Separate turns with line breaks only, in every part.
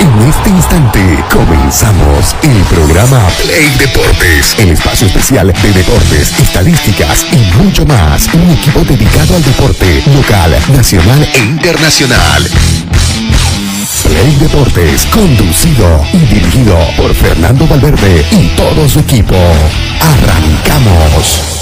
En este instante comenzamos el programa Play Deportes, el espacio especial de deportes, estadísticas y mucho más. Un equipo dedicado al deporte local, nacional e internacional. Play Deportes, conducido y dirigido por Fernando Valverde y todo su equipo. Arrancamos.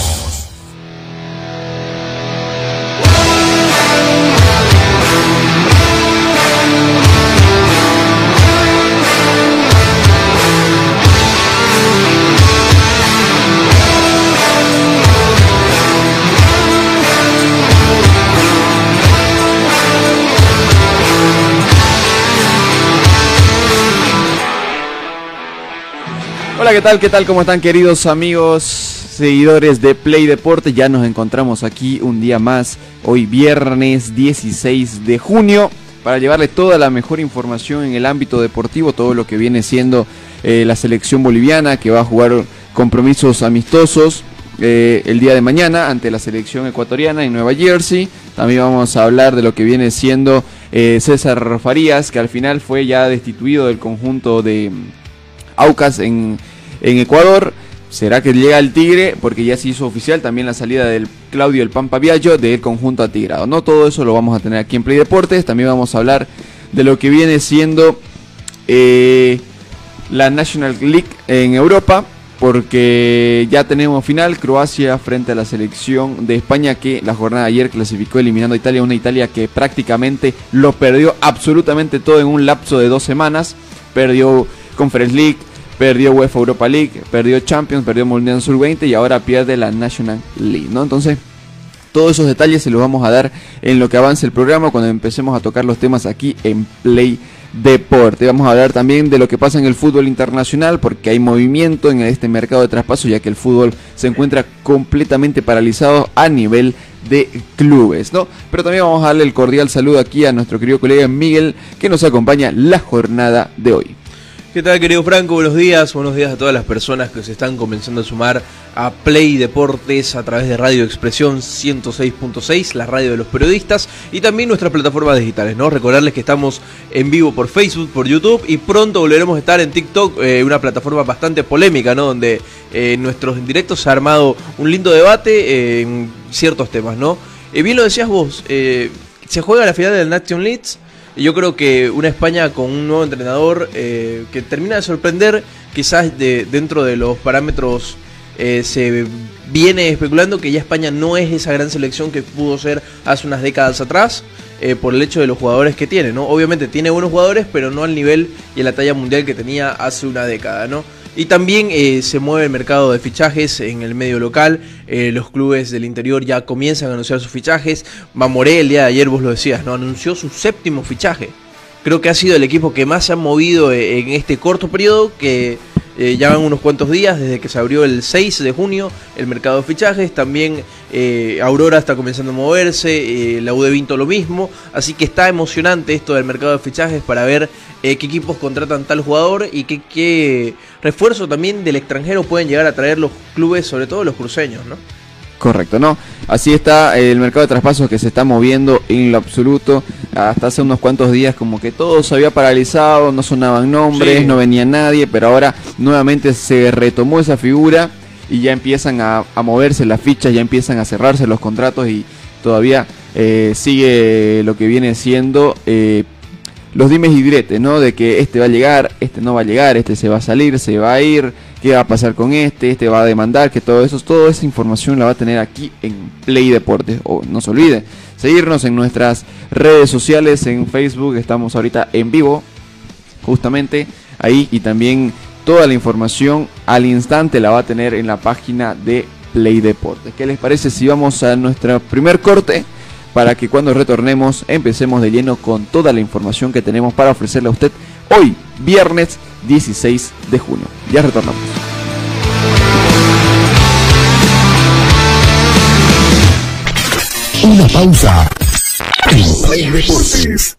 ¿Qué tal? ¿Qué tal? ¿Cómo están queridos amigos, seguidores de Play Deporte? Ya nos encontramos aquí un día más, hoy viernes 16 de junio, para llevarle toda la mejor información en el ámbito deportivo, todo lo que viene siendo eh, la selección boliviana que va a jugar compromisos amistosos eh, el día de mañana ante la selección ecuatoriana en Nueva Jersey. También vamos a hablar de lo que viene siendo eh, César Farías, que al final fue ya destituido del conjunto de mm, Aucas en en Ecuador. ¿Será que llega el Tigre? Porque ya se hizo oficial también la salida del Claudio El Pampa Viallo del conjunto atigrado. No todo eso lo vamos a tener aquí en Play Deportes. También vamos a hablar de lo que viene siendo eh, la National League en Europa. Porque ya tenemos final, Croacia frente a la selección de España que la jornada de ayer clasificó eliminando a Italia, una Italia que prácticamente lo perdió absolutamente todo en un lapso de dos semanas. Perdió Conference League, perdió UEFA Europa League, perdió Champions, perdió Mundial Sur 20 y ahora pierde la National League, ¿no? Entonces, todos esos detalles se los vamos a dar en lo que avance el programa cuando empecemos a tocar los temas aquí en Play Deporte. Vamos a hablar también de lo que pasa en el fútbol internacional porque hay movimiento en este mercado de traspaso ya que el fútbol se encuentra completamente paralizado a nivel de clubes, ¿no? Pero también vamos a darle el cordial saludo aquí a nuestro querido colega Miguel que nos acompaña la jornada de hoy.
¿Qué tal querido Franco? Buenos días, buenos días a todas las personas que se están comenzando a sumar a Play Deportes a través de Radio Expresión 106.6, la radio de los periodistas y también nuestras plataformas digitales, ¿no? Recordarles que estamos en vivo por Facebook, por YouTube y pronto volveremos a estar en TikTok, eh, una plataforma bastante polémica, ¿no? Donde eh, nuestros directos se ha armado un lindo debate eh, en ciertos temas, ¿no? bien lo decías vos, se juega la final del Nation Leeds yo creo que una España con un nuevo entrenador eh, que termina de sorprender, quizás de, dentro de los parámetros eh, se viene especulando que ya España no es esa gran selección que pudo ser hace unas décadas atrás. Eh, por el hecho de los jugadores que tiene, ¿no? Obviamente tiene buenos jugadores, pero no al nivel y en la talla mundial que tenía hace una década, ¿no? Y también eh, se mueve el mercado de fichajes en el medio local. Eh, los clubes del interior ya comienzan a anunciar sus fichajes. Mamoré, el día de ayer vos lo decías, ¿no? Anunció su séptimo fichaje. Creo que ha sido el equipo que más se ha movido eh, en este corto periodo, que eh, ya van unos cuantos días desde que se abrió el 6 de junio el mercado de fichajes. También eh, Aurora está comenzando a moverse, eh, la U de Vinto lo mismo. Así que está emocionante esto del mercado de fichajes para ver qué equipos contratan tal jugador y qué, qué refuerzo también del extranjero pueden llegar a traer los clubes, sobre todo los cruceños, ¿no?
Correcto, ¿no? Así está el mercado de traspasos que se está moviendo en lo absoluto. Hasta hace unos cuantos días como que todo se había paralizado, no sonaban nombres, no venía nadie, pero ahora nuevamente se retomó esa figura y ya empiezan a, moverse las fichas, ya empiezan a cerrarse los contratos y todavía eh, sigue lo que viene siendo eh, los dimes y diretes, ¿no? De que este va a llegar, este no va a llegar, este se va a salir, se va a ir qué va a pasar con este, este va a demandar, que todo eso, toda esa información la va a tener aquí en Play Deportes. O no se olvide, seguirnos en nuestras redes sociales, en Facebook, estamos ahorita en vivo, justamente ahí, y también toda la información al instante la va a tener en la página de Play Deportes. ¿Qué les parece si vamos a nuestro primer corte? Para que cuando retornemos empecemos de lleno con toda la información que tenemos para ofrecerle a usted hoy, viernes 16 de junio. Ya retornamos.
Una pausa. En Play Deportes.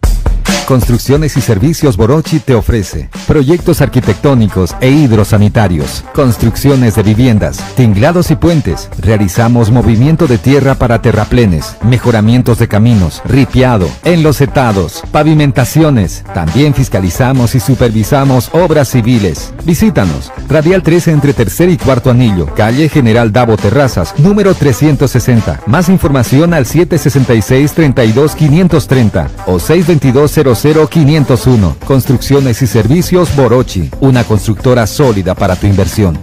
Construcciones y Servicios Borochi te ofrece proyectos arquitectónicos e hidrosanitarios, construcciones de viviendas, tinglados y puentes. Realizamos movimiento de tierra para terraplenes, mejoramientos de caminos, ripiado, enlosetados, pavimentaciones. También fiscalizamos y supervisamos obras civiles. Visítanos. Radial 13 entre tercer y cuarto anillo, calle General Davo Terrazas, número 360. Más información al 766 32 530 o 622 00501. Construcciones y servicios Borochi, una constructora sólida para tu inversión.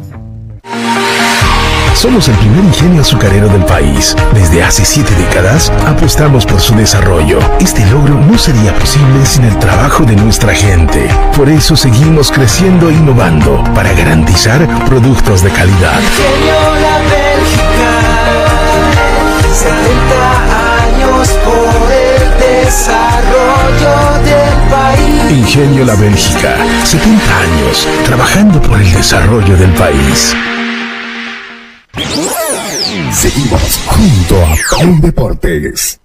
Somos el primer ingenio azucarero del país. Desde hace siete décadas apostamos por su desarrollo. Este logro no sería posible sin el trabajo de nuestra gente. Por eso seguimos creciendo e innovando para garantizar productos de calidad.
Desarrollo del país.
Ingenio La Bélgica, 70 años trabajando por el desarrollo del país.
Seguimos junto a Play Deportes.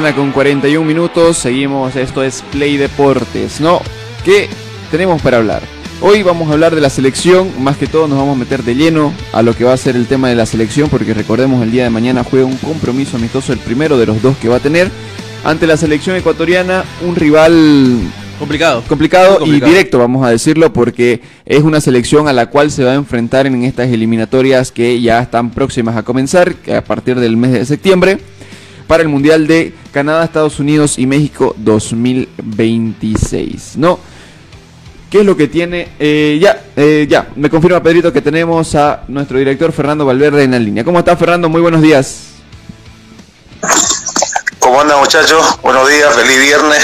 Mañana con 41 minutos. Seguimos, esto es Play Deportes, ¿no? ¿Qué tenemos para hablar? Hoy vamos a hablar de la selección, más que todo nos vamos a meter de lleno a lo que va a ser el tema de la selección, porque recordemos el día de mañana juega un compromiso amistoso, el primero de los dos que va a tener, ante la selección ecuatoriana, un rival
Complicado.
complicado,
complicado.
y directo, vamos a decirlo, porque es una selección a la cual se va a enfrentar en estas eliminatorias que ya están próximas a comenzar, que a partir del mes de septiembre, para el Mundial de Canadá, Estados Unidos y México 2026. ¿No? ¿Qué es lo que tiene? Eh, ya, eh, ya, me confirma Pedrito que tenemos a nuestro director Fernando Valverde en la línea. ¿Cómo está Fernando? Muy buenos días.
¿Cómo andan muchachos? Buenos días, feliz viernes.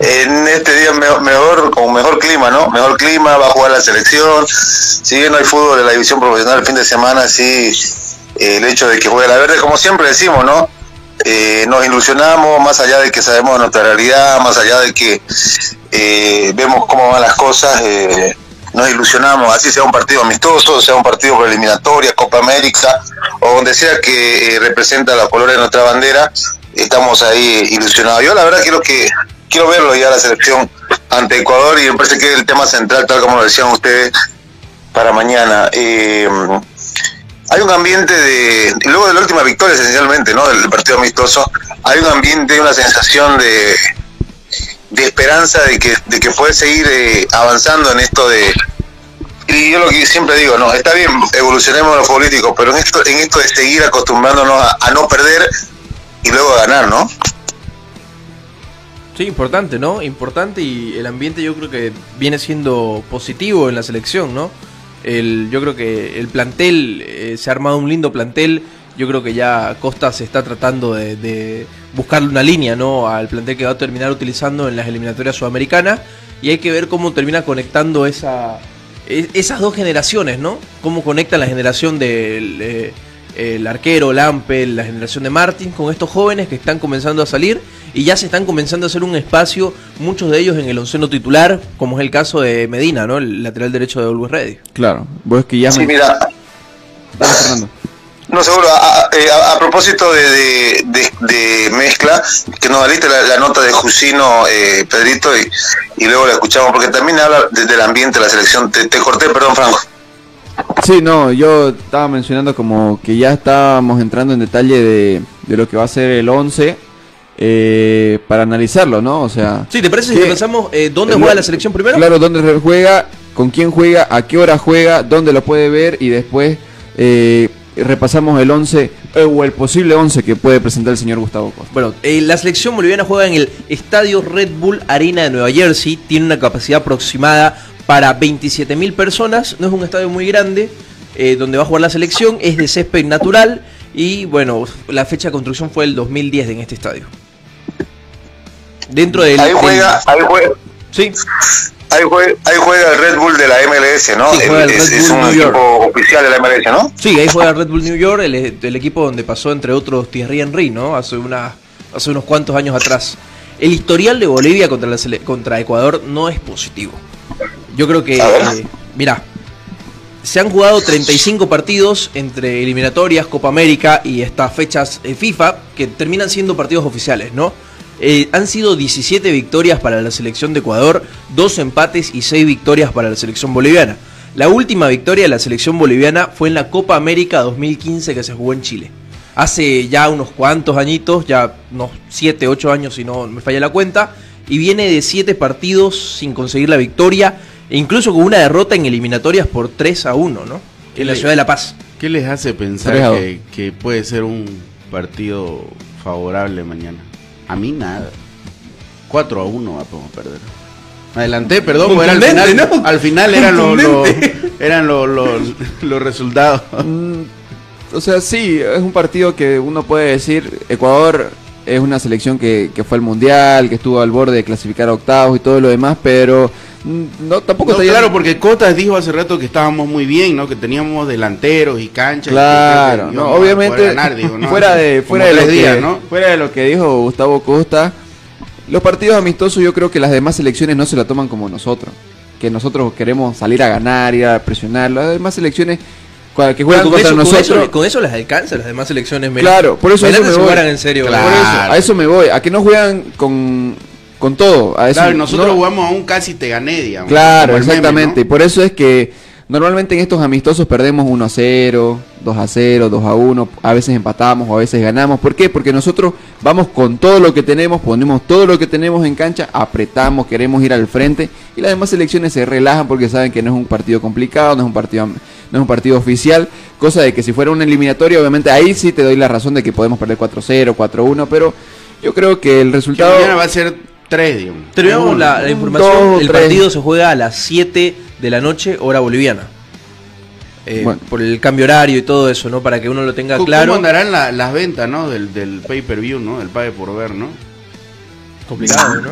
en este día mejor, con mejor clima, ¿no? Mejor clima, va a jugar la selección. Si bien no hay fútbol de la división profesional el fin de semana, sí, eh, el hecho de que juegue la verde, como siempre decimos, ¿no? Eh, nos ilusionamos, más allá de que sabemos nuestra realidad, más allá de que eh, vemos cómo van las cosas, eh, nos ilusionamos, así sea un partido amistoso, sea un partido por eliminatoria, Copa América, o donde sea que eh, representa los colores de nuestra bandera, estamos ahí ilusionados. Yo la verdad quiero que quiero verlo ya la selección ante Ecuador y me parece que es el tema central, tal como lo decían ustedes, para mañana. Eh, hay un ambiente de, luego de la última victoria esencialmente, ¿no? Del partido amistoso, hay un ambiente, una sensación de, de esperanza de que, de que puede seguir eh, avanzando en esto de, y yo lo que siempre digo, no, está bien, evolucionemos los políticos, pero en esto, en esto de seguir acostumbrándonos a, a no perder y luego a ganar, ¿no?
Sí, importante, ¿no? Importante y el ambiente yo creo que viene siendo positivo en la selección, ¿no? El, yo creo que el plantel, eh, se ha armado un lindo plantel, yo creo que ya Costa se está tratando de, de buscarle una línea, ¿no? Al plantel que va a terminar utilizando en las eliminatorias sudamericanas y hay que ver cómo termina conectando esa, e- esas dos generaciones, ¿no? Cómo conecta la generación del... eh, el arquero, Lampel, la generación de Martin, con estos jóvenes que están comenzando a salir y ya se están comenzando a hacer un espacio, muchos de ellos en el onceno titular, como es el caso de Medina, ¿no? El lateral derecho de Always Ready.
Claro, vos que ya
Sí,
me...
mira,
Dale, Fernando.
no seguro, a, a- eh, a- a propósito de, de, de- de mezcla, que nos diste la, la nota de Jusino, eh, Pedrito, y, y luego la escuchamos, porque también habla de- del ambiente de la selección. Te, te corté, perdón, Franco.
Sí, no, yo estaba mencionando como que ya estábamos entrando en detalle de, de lo que va a ser el 11 eh, para analizarlo, ¿no? O sea...
Sí, ¿te parece si
¿qué-
pensamos eh, dónde juega la selección primero?
Claro, dónde juega, con quién juega, a qué hora juega, dónde lo puede ver y después eh, repasamos el 11 eh, o el posible 11 que puede presentar el señor Gustavo Costa.
Bueno, eh, la selección boliviana juega en el Estadio Red Bull Arena de Nueva Jersey. Tiene una capacidad aproximada para 27.000 personas. No es un estadio muy grande. eh, donde va a jugar la selección. Es de césped natural. Y bueno, la fecha de construcción fue el 2010 en este estadio. Dentro del.
Ahí
del-
juega, ahí juega,
Sí,
ahí, juega, ahí juega el Red Bull de la MLS, ¿no?
Sí, juega el
es,
Red
es
Bull
un
New York.
equipo oficial de la MLS, ¿no?
Sí, ahí juega Red Bull New York, el, el equipo donde pasó entre otros Thierry Henry, ¿no? Hace, una, hace unos cuantos años atrás. El historial de Bolivia contra, la contra Ecuador no es positivo. Yo creo que, eh, mira, se han jugado 35 partidos entre eliminatorias, Copa América y estas fechas eh, FIFA que terminan siendo partidos oficiales, ¿no? Eh, han sido 17 victorias para la selección de Ecuador, 2 empates y 6 victorias para la selección boliviana. La última victoria de la selección boliviana fue en la Copa América 2015 que se jugó en Chile. Hace ya unos cuantos añitos, ya unos 7, 8 años si no me falla la cuenta, y viene de 7 partidos sin conseguir la victoria, incluso con una derrota en eliminatorias por 3 a 1, ¿no? En la ciudad de La Paz.
¿Qué les hace pensar que, que puede ser un partido favorable mañana? A mí nada. 4 a 1 vamos a perder. Adelanté, perdón, porque era al final,
¿no?
al final eran los eran los los- los resultados.
Mm, o sea, sí, es un partido que uno puede decir, Ecuador es una selección que, que fue al Mundial, que estuvo al borde de clasificar a octavos y todo lo demás, pero no tampoco
No,
está
claro, porque Cotas dijo hace rato que estábamos muy bien, ¿no? Que teníamos delanteros y canchas. y que
Claro,
que
no, obviamente
poder ganar, digo, ¿no?
fuera de
Como
fuera de lo
días,
que
¿no?
fuera de lo que dijo Gustavo Costa, los partidos amistosos yo creo que las demás selecciones no se la toman como nosotros, que nosotros queremos salir a ganar, ir a presionar, las demás selecciones que juegan
Con
contra
eso, con
nosotros
eso- con eso les alcanza a las demás selecciones.
Claro, por eso eso me voy.
jugaran en serio.
Claro.
Por eso, a eso me voy, a que no juegan con, con todo. A eso,
Claro, nosotros
no-
jugamos a un casi te gané, digamos.
Claro,
meme,
exactamente.
¿no?
Y por eso es que normalmente en estos amistosos perdemos 1 a 0, 2 a 0, 2 a 1, a veces empatamos o a veces ganamos. ¿Por qué? Porque nosotros vamos con todo lo que tenemos, ponemos todo lo que tenemos en cancha, apretamos, queremos ir al frente y las demás selecciones se relajan porque saben que no es un partido complicado, no es un partido no es un partido oficial, cosa de que si fuera una eliminatoria, obviamente ahí sí te doy la razón de que podemos perder 4-0, 4-1, pero yo creo que el
Que
resultado
mañana va a ser 3, digamos.
Terminamos la, la información.
dos,
el
tres.
partido se juega a las 7 de la noche, hora boliviana. Eh,
Bueno.
Por el cambio horario y todo eso, ¿no? Para que uno lo tenga
¿Cómo
claro.
andarán la- las ventas, no? Del, del pay-per-view, ¿no? Del pague por ver, ¿no?
Complicado, ¿no?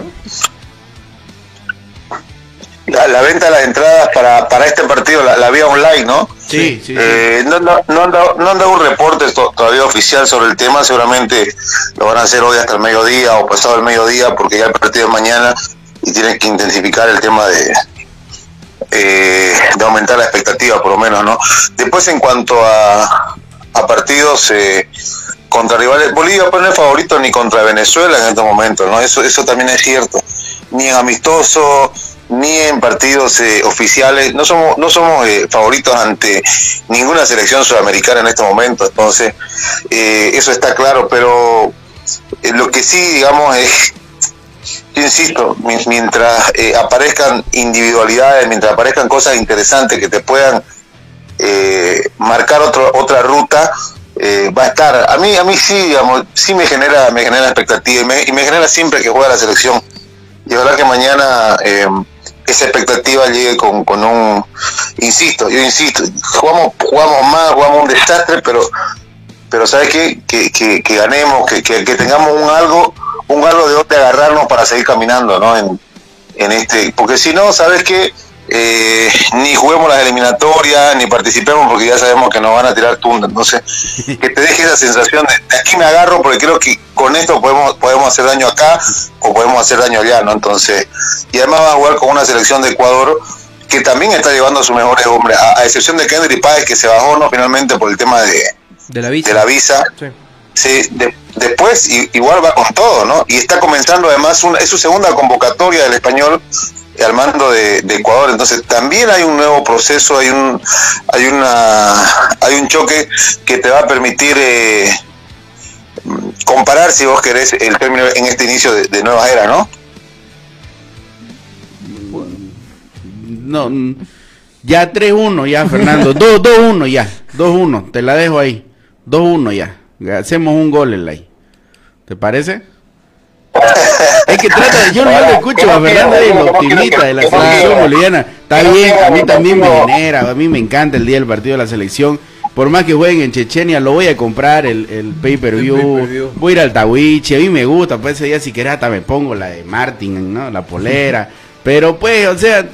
La, la venta de las entradas para, para este partido, la, la vía online, ¿no?
Sí, sí.
Eh, no, no, no han dado, no han dado un reporte to- todavía oficial sobre el tema, seguramente lo van a hacer hoy hasta el mediodía o pasado el mediodía porque ya el partido es mañana y tienen que intensificar el tema de, eh, de aumentar la expectativa por lo menos, ¿no? Después en cuanto a, a partidos eh, contra rivales, Bolivia pues, no es favorito ni contra Venezuela en estos momentos, ¿no? Eso, eso también es cierto. Ni en amistoso, ni en partidos eh, oficiales, no somos, no somos eh, favoritos ante ninguna selección sudamericana en este momento, entonces eh, eso está claro, pero eh, lo que sí, digamos, es yo insisto, mi- mientras eh, aparezcan individualidades, mientras aparezcan cosas interesantes que te puedan eh, marcar otro, otra ruta, eh, va a estar. A mí, a mí sí, digamos, sí me genera, me genera expectativa y me, y me genera siempre que juega la selección. Y ojalá que mañana esa expectativa llegue con, con un, insisto, yo insisto, jugamos, jugamos más, jugamos un desastre, pero pero sabes qué? que, que, que ganemos, que, que, que tengamos un algo, un algo de donde agarrarnos para seguir caminando, ¿no? En, en este, porque si no, sabes que ni juguemos las eliminatorias, ni participemos porque ya sabemos que nos van a tirar tunda, entonces que te deje esa sensación de, de aquí me agarro porque creo que con esto podemos podemos hacer daño acá o podemos hacer daño allá, ¿no? Entonces, y además va a jugar con una selección de Ecuador que también está llevando a sus mejores hombres, a, a excepción de Kendry Páez que se bajó no finalmente por el tema de,
De la visa.
de la visa.
Sí.
Sí, de- después igual va con todo, ¿no? Y está comenzando además, una, es su segunda convocatoria del español al mando de, de Ecuador, entonces también hay un nuevo proceso, hay un hay una hay un choque que te va a permitir eh, comparar, si vos querés, el término en este inicio de, de nueva era, ¿no?
No, ya 3-1 ya, Fernando. 2-1 ya. 2-1, te la dejo ahí. 2-1 ya. Hacemos un gol en la ahí. ¿Te parece? Es que trata de, yo no le escucho a Fernando es el optimista de la selección boliviana. Está bien, a mí también me genera, a mí me encanta el día del partido de la selección. Por más que jueguen en Chechenia, lo voy a comprar el, el pay-per-view.
El pay-per-view.
Voy a ir al Tawichi, a mí me gusta, pues ese día si querés hasta me pongo la de Martin, ¿no? La polera. Pero pues, o sea,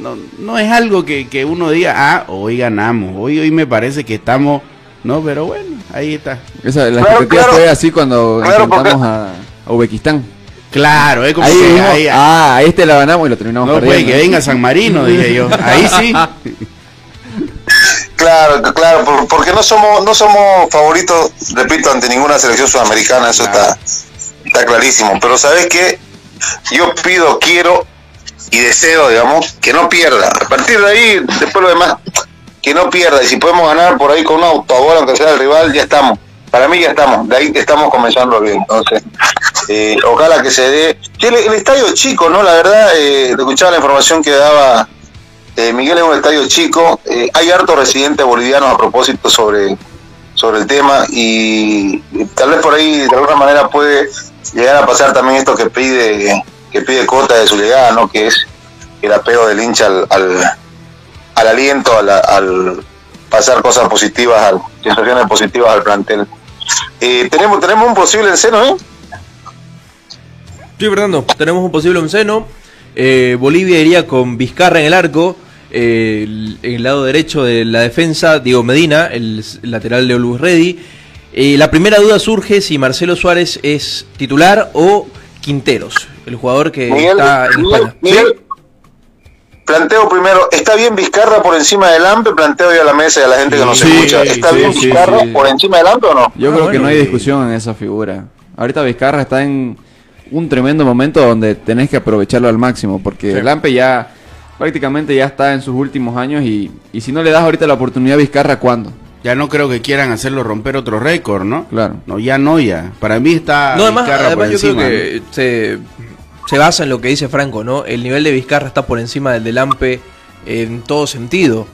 no, no es algo que, que uno diga, ah, hoy ganamos, hoy, hoy me parece que estamos, no, pero bueno, ahí está.
Esa, la
Claro,
expectativa
claro.
fue así cuando
Claro,
enfrentamos
porque-
a, a Uzbekistán.
Claro, es como
Ahí
que ahí-
ah, a este la ganamos y lo terminamos
no que venga San Marino, dije yo. Ahí sí.
Claro, claro, por- porque no somos no somos favoritos, repito, ante ninguna selección sudamericana, eso está, está clarísimo. Pero ¿sabes qué? Yo pido, quiero y deseo, digamos, que no pierda. A partir de ahí, después lo demás, que no pierda. Y si podemos ganar por ahí con un autogol, aunque sea el rival, ya estamos. Para mí ya estamos, de ahí estamos comenzando bien. Entonces, eh, ojalá que se dé. El, el estadio chico, ¿no? La verdad, eh, escuchaba la información que daba eh, Miguel es un estadio chico, eh, hay hartos residentes bolivianos a propósito sobre, sobre el tema y, y tal vez por ahí de alguna manera puede llegar a pasar también esto que pide que pide Cota de su llegada, ¿no? que es el apego del hincha al, al, al aliento, al, al pasar cosas positivas, al, sensaciones positivas al plantel. Eh, tenemos, tenemos un posible enceno, ¿eh?
Sí, Fernando, tenemos un posible onceno. Eh, Bolivia iría con Vizcarra en el arco. eh, el- en el lado derecho de la defensa, Diego Medina, el, lateral de Olus Ready. Eh, la primera duda surge si Marcelo Suárez es titular o Quinteros, el jugador que
Miguel,
está en
Miguel,
España.
Miguel, planteo primero, ¿está bien Vizcarra por encima del AMPE? Planteo yo a la mesa y a la gente que nos
Sí,
escucha. ¿Está
sí,
bien
sí,
Vizcarra
sí.
por encima del AMPE o no?
Yo
Ah,
creo que
bueno,
no hay discusión en esa figura. Ahorita Vizcarra está en un tremendo momento donde tenés que aprovecharlo al máximo, porque
Sí.
el Lampe ya prácticamente ya está en sus últimos años y, y si no le das ahorita la oportunidad a Vizcarra, ¿cuándo?
Ya no creo que quieran hacerlo romper otro récord, ¿no?
Claro.
No, ya no, ya. Para mí está
No, además,
Vizcarra por
yo
encima.
creo que se, se basa en lo que dice Franco, ¿no? El nivel de Vizcarra está por encima del Ampe en todo sentido.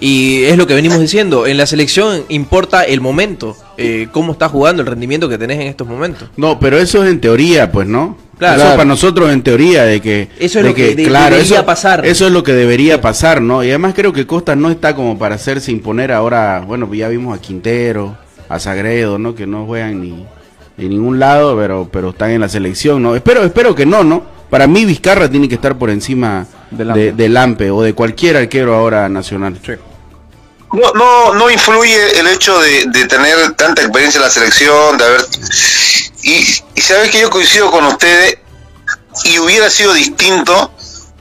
Y es lo que venimos diciendo, en la selección importa el momento, eh, cómo está jugando, el rendimiento que tenés en estos momentos.
No, pero eso es en teoría, pues, ¿no?
Claro.
Eso para nosotros en teoría de que...
Eso es
de
lo que de-
claro,
debería
eso,
pasar.
Eso es lo que debería pasar, ¿no? Y además creo que Costa no está como para hacerse imponer ahora... Bueno, pues ya vimos a Quintero, a Sagredo, ¿no? Que no juegan ni en ningún lado, pero pero están en la selección, ¿no? Espero espero que no, ¿no? Para mí Vizcarra tiene que estar por encima
Del
de,
Lampe.
o de cualquier arquero ahora nacional.
No, no, no influye el hecho de, de tener tanta experiencia en la selección, de haber... Y, y sabes que yo coincido con ustedes y hubiera sido distinto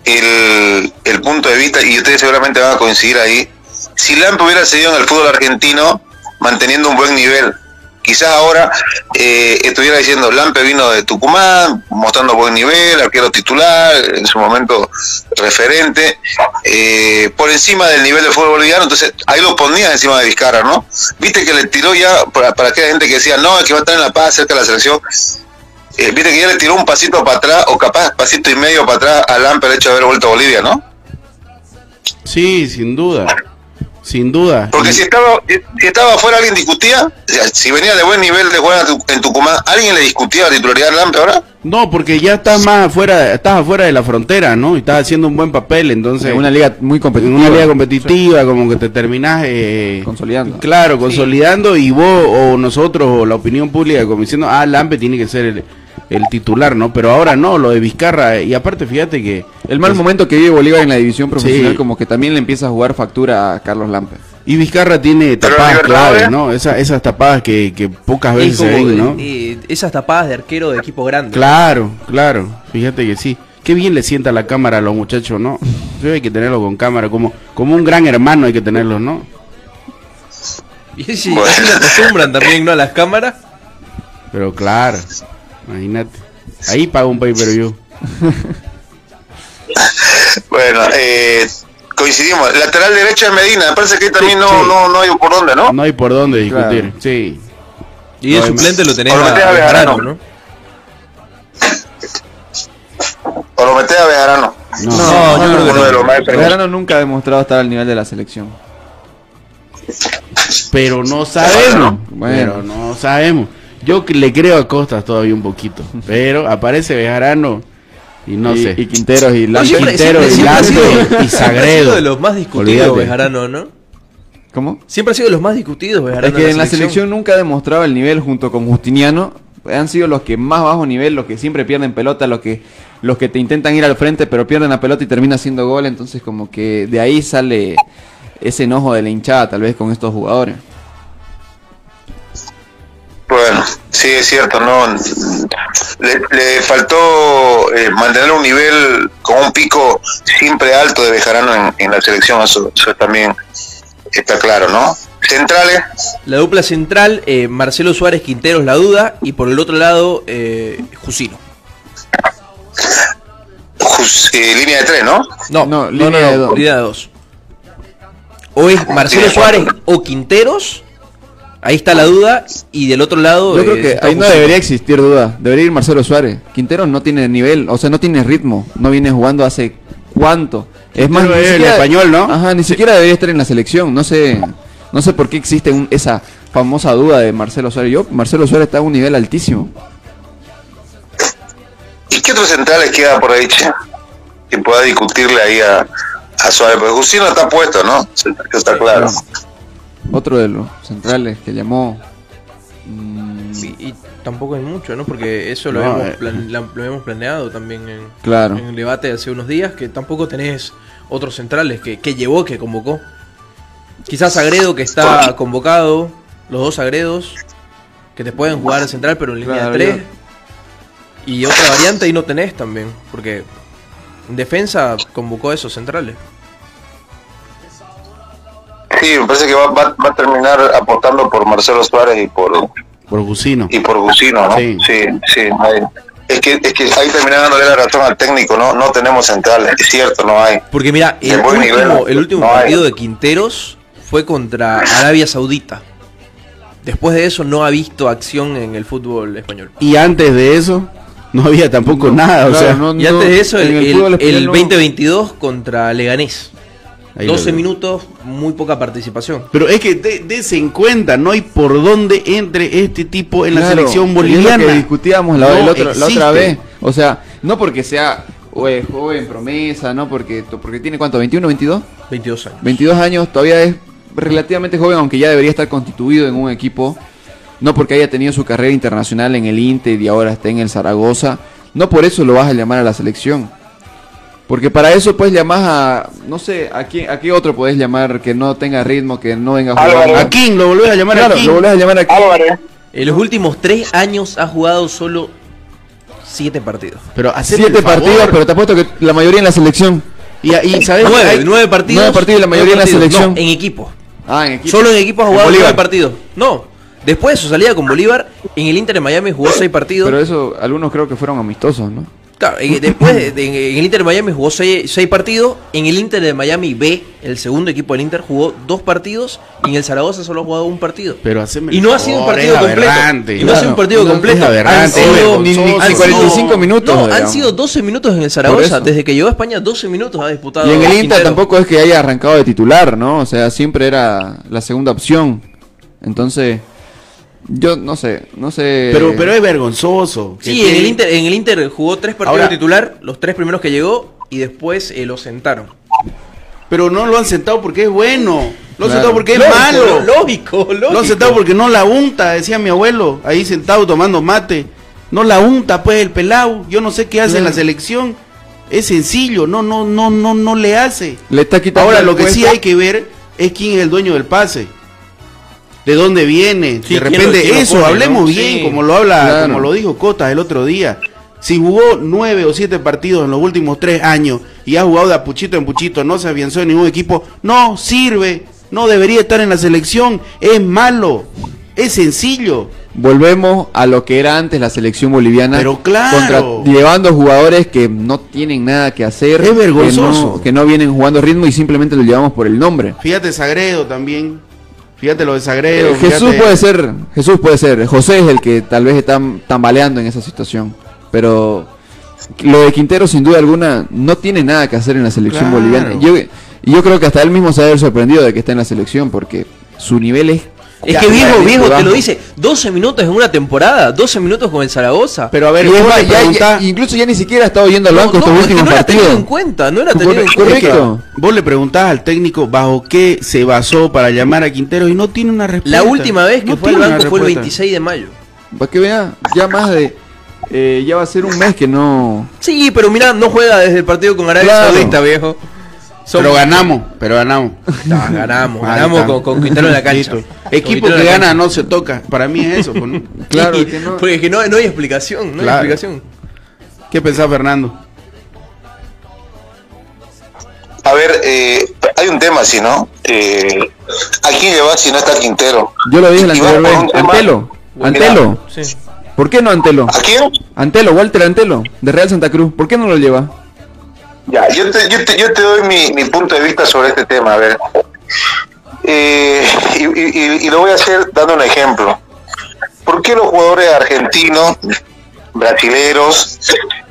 el, el punto de vista, y ustedes seguramente van a coincidir ahí, si Lampe hubiera seguido en el fútbol argentino manteniendo un buen nivel. Quizás ahora eh, estuviera diciendo, Lampe vino de Tucumán, mostrando buen nivel, arquero titular, en su momento referente, eh, por encima del nivel del fútbol boliviano, entonces ahí lo ponía encima de Vizcarra, ¿no? Viste que le tiró ya, para, para aquella gente que decía, no, es que va a estar en La Paz, cerca de la selección, eh, viste que ya le tiró un pasito para atrás, o capaz pasito y medio para atrás a Lampe el hecho de haber vuelto a Bolivia, ¿no?
Sí, sin duda. Sin duda.
Porque si estaba si estaba afuera, alguien discutía. Si venía de buen nivel de jugar en Tu- en Tucumán, ¿alguien le discutía la titularidad de Lampe ahora?
No, porque ya estás más afuera, estás afuera de la frontera, ¿no? Y estás haciendo un buen papel, entonces...
En una liga muy
en
competitiva.
una liga competitiva, como que te terminás... eh,
Consolidando.
Claro, consolidando y vos o nosotros o la opinión pública como diciendo, ah, Lampe tiene que ser el, el titular, ¿no? Pero ahora no, lo de Vizcarra, y aparte fíjate que...
El mal momento que vive Bolívar en la división profesional
Sí.
como que también le empieza a jugar factura a Carlos Lampe.
Y Vizcarra tiene tapadas claves, ¿no? Esa- esas tapadas que, que pocas
Es
veces ven, ¿no?
eh, esas tapadas de arquero de equipo grande.
Claro, claro, fíjate que sí. Qué bien le sienta la cámara a los muchachos, ¿no? Hay que tenerlo con cámara, como, como un gran hermano hay que tenerlos, ¿no?
Y si así le acostumbran también, ¿no? A las cámaras.
Pero claro, imagínate. Ahí paga un pay-per-view.
Bueno, eh, coincidimos. Lateral derecho de Medina. Me parece que ahí también no,
sí.
no, no hay por dónde, ¿no?
No hay por dónde discutir,
Claro.
sí.
Y
No,
suplente lo tenés
o lo
a
a
Bejarano. ¿no?
O lo metés a Bejarano.
No,
No, yo creo que
Uno de los más
Bejarano nunca ha demostrado estar al nivel de la selección.
pero no sabemos.
Bueno.
Pero no sabemos. Yo que le creo a Costas todavía un poquito, pero aparece Bejarano y no
y,
sé.
y Quinteros y Lampe.
siempre-
Quintero,
siempre- siempre ha
Lampe
sido-
y Sagredo.
de los más discutidos
Olvídate.
Bejarano, ¿no?
¿Cómo?
Siempre ha sido de los más discutidos Bejarano.
Es que en la selección nunca ha demostrado el nivel junto con Justiniano. Han sido los que más bajo nivel, los que siempre pierden pelota, los que los que te intentan ir al frente pero pierden la pelota y termina haciendo gol, entonces como que de ahí sale ese enojo de la hinchada tal vez con estos jugadores.
Bueno, sí, es cierto, ¿no? Le, le faltó eh, mantener un nivel con un pico siempre alto de Bejarano en, en la selección, eso, eso también está claro, ¿no? Centrales,
La dupla central, eh, Marcelo Suárez Quinteros la duda y por el otro lado eh, Jusino.
jus- eh, línea de tres, ¿no?
No,
No,
no,
línea
no,
de
no,
dos.
línea de dos. O es Marcelo Suárez o Quinteros, ahí está la duda y del otro lado
Yo creo que ahí no debería existir duda, debería ir Marcelo Suárez. Quintero no tiene nivel, o sea, no tiene ritmo, no viene jugando hace cuánto. Es más, ni
el español, ¿no?
Ajá, ni siquiera debería estar en la selección, no sé, no sé por qué existe un- esa famosa duda de Marcelo Suárez. Yo, Marcelo Suárez está a un nivel altísimo.
¿Y qué otros centrales queda por ahí, che? Que pueda discutirle ahí a, a Suárez, porque Justino está puesto, ¿no? Eso está claro.
Otro de los centrales que llamó. mm,
Y, y tampoco hay mucho, ¿no? Porque eso lo,
No,
hemos,
eh.
plan- la- lo hemos planeado también en,
Claro.
en el debate de hace unos días, que tampoco tenés otros centrales que, que llevó, que convocó. Quizás Agredo que está convocado, los dos Agredos, que te pueden jugar al central pero en línea
Claro,
de tres. Y otra variante ahí no tenés también, porque en defensa convocó a esos centrales.
Sí, me parece que va, va- va a terminar apostando por Marcelo Suárez y por
Por Gusino.
y por Gusino, ¿no?
Sí.
Sí, sí. ahí. Es que, es que ahí termina dándole la razón al técnico, ¿no? No tenemos centrales, es cierto, no hay.
Porque mira, el último,
nivel,
el último
no hay.
partido de Quinteros fue contra Arabia Saudita. Después de eso no ha visto acción en el fútbol español.
Y antes de eso, no había tampoco nada, o sea,
no-
Y antes de eso, el,
el
el- el
español no-
2022 contra Leganés.
Ahí lo
12
veo.
minutos, muy poca participación.
Pero es que de- dese en cuenta, no hay por dónde entre este tipo en la selección
es
boliviana.
lo que discutíamos la,
No
el otro- la
existe.
otra vez. O sea, no porque sea es joven, promesa, no porque, porque tiene cuánto, 21, 22?
22 años.
22 años, todavía es relativamente joven, aunque ya debería estar constituido en un equipo. No porque haya tenido su carrera internacional en el Inter y ahora está en el Zaragoza. No por eso lo vas a llamar a la selección. Porque para eso pues llamás a, no sé, ¿a, quién, a qué otro podés llamar que no tenga ritmo, que no venga
Álvaro.
jugando?
A King, lo volvés a llamar
Claro,
a King.
lo volvés a llamar aquí.
Álvarez.
En los últimos 3 años ha jugado solo 7 partidos.
Pero
Siete partidos, pero te apuesto que la mayoría en la selección.
Y, y ¿sabes?
9,
Hay-
9 partidos.
nueve partidos, la mayoría en la
nueve
selección.
No, en equipo.
Ah, en equipo.
Solo en equipo ha jugado. 9 partidos. No. Después de su salida con Bolívar, en el Inter de Miami jugó 6 partidos.
Pero eso, algunos creo que fueron amistosos, ¿no?
Claro, después de- de- en el Inter de Miami jugó 6 partidos. En el Inter de Miami B, el segundo equipo del Inter, jugó 2 partidos. Y en el Zaragoza solo ha jugado un partido.
Pero
Y no ha sido un partido completo. Y no ha sido un partido
No,
completo. Han sido-
ni- ni-
vergonzoso.
45 minutos,
No, han sido 12 minutos en el Zaragoza. Desde que llegó a España, 12 minutos ha disputado.
Y en el Inter
Quintero.
tampoco es que haya arrancado de titular, ¿no? O sea, siempre era la segunda opción. Entonces, yo no sé, no sé.
Pero, pero es vergonzoso.
Sí, en el, Inter, en el Inter jugó 3 partidos
Ahora-
titular, los 3 primeros que llegó. Y después eh, lo sentaron.
Pero no lo han sentado porque es bueno. Lo han
Claro.
sentado porque es
Lógico,
malo.
Lógico, lógico.
Lo han sentado porque no la unta, decía mi abuelo, ahí sentado tomando mate. No la unta, pues el pelado. Yo no sé qué hace en la selección. Es sencillo, no, no, no, no, no le hace.
le está quitando
Ahora lo que sí hay que ver es quién es el dueño del pase. De dónde viene.
Sí,
de repente, eso, hablemos
¿no?
bien,
Sí.
como lo habla,
Claro.
como lo dijo Cota el otro día. Si jugó nueve o siete partidos en los últimos tres años y ha jugado de a puchito en puchito, no se afianzó en ningún equipo, no sirve, no debería estar en la selección, es malo, es sencillo.
Volvemos a lo que era antes la selección boliviana.
Pero claro.
llevando jugadores que no tienen nada que hacer.
Es vergonzoso.
Que no, que no vienen jugando ritmo y simplemente lo llevamos por el nombre.
Fíjate Sagredo también, fíjate lo de Sagredo.
Eh, Jesús
fíjate-
puede ser, Jesús puede ser. José es el que tal vez está tambaleando en esa situación. Pero lo de Quintero, sin duda alguna, no tiene nada que hacer en la selección
Claro.
boliviana. Yo, y yo creo que hasta él mismo se ha sorprendido de que está en la selección porque su nivel es.
Es
Ya,
que viejo,
ya,
viejo, te lo dice. 12 minutos en una temporada, 12 minutos con el Zaragoza.
Pero a ver,
ya- incluso ya ni siquiera ha estado yendo al
No,
banco
no,
estos
es que
últimos
no era tenido
partidos.
en cuenta, no era tenido en
Correcto.
cuenta.
Correcto.
Vos le preguntás al técnico bajo qué se basó para llamar a Quintero y no tiene una respuesta.
La última vez que
No
fue al banco fue el
respuesta.
26 de mayo.
Para que vea, ya más de eh, ya va a ser un mes que no...
Sí, pero mira, no juega desde el partido con Arabia
Claro.
Saudita, viejo.
Pero ganamos, pero ganamos.
Ganamos,
Ahí
ganamos con, con Quintero en la cancha.
Equipo que gana
cancha.
no se toca. Para mí es eso.
Claro,
Sí,
que no-
Porque es que no, no hay explicación, no
Claro.
hay explicación.
¿Qué pensás, Fernando?
A ver, eh, hay un tema así, ¿no? Eh, ¿A quién llevas si no está Quintero?
Yo lo dije la anterior vez. Antelo. Antelo.
Sí.
¿Por qué no Antelo?
¿A quién?
Antelo, Walter Antelo, de Real Santa Cruz. ¿Por qué no lo lleva?
Ya, yo te, yo te, yo te doy mi, mi punto de vista sobre este tema. A ver. Eh, y, lo voy a hacer dando un ejemplo. ¿Por qué los jugadores argentinos, brasileros,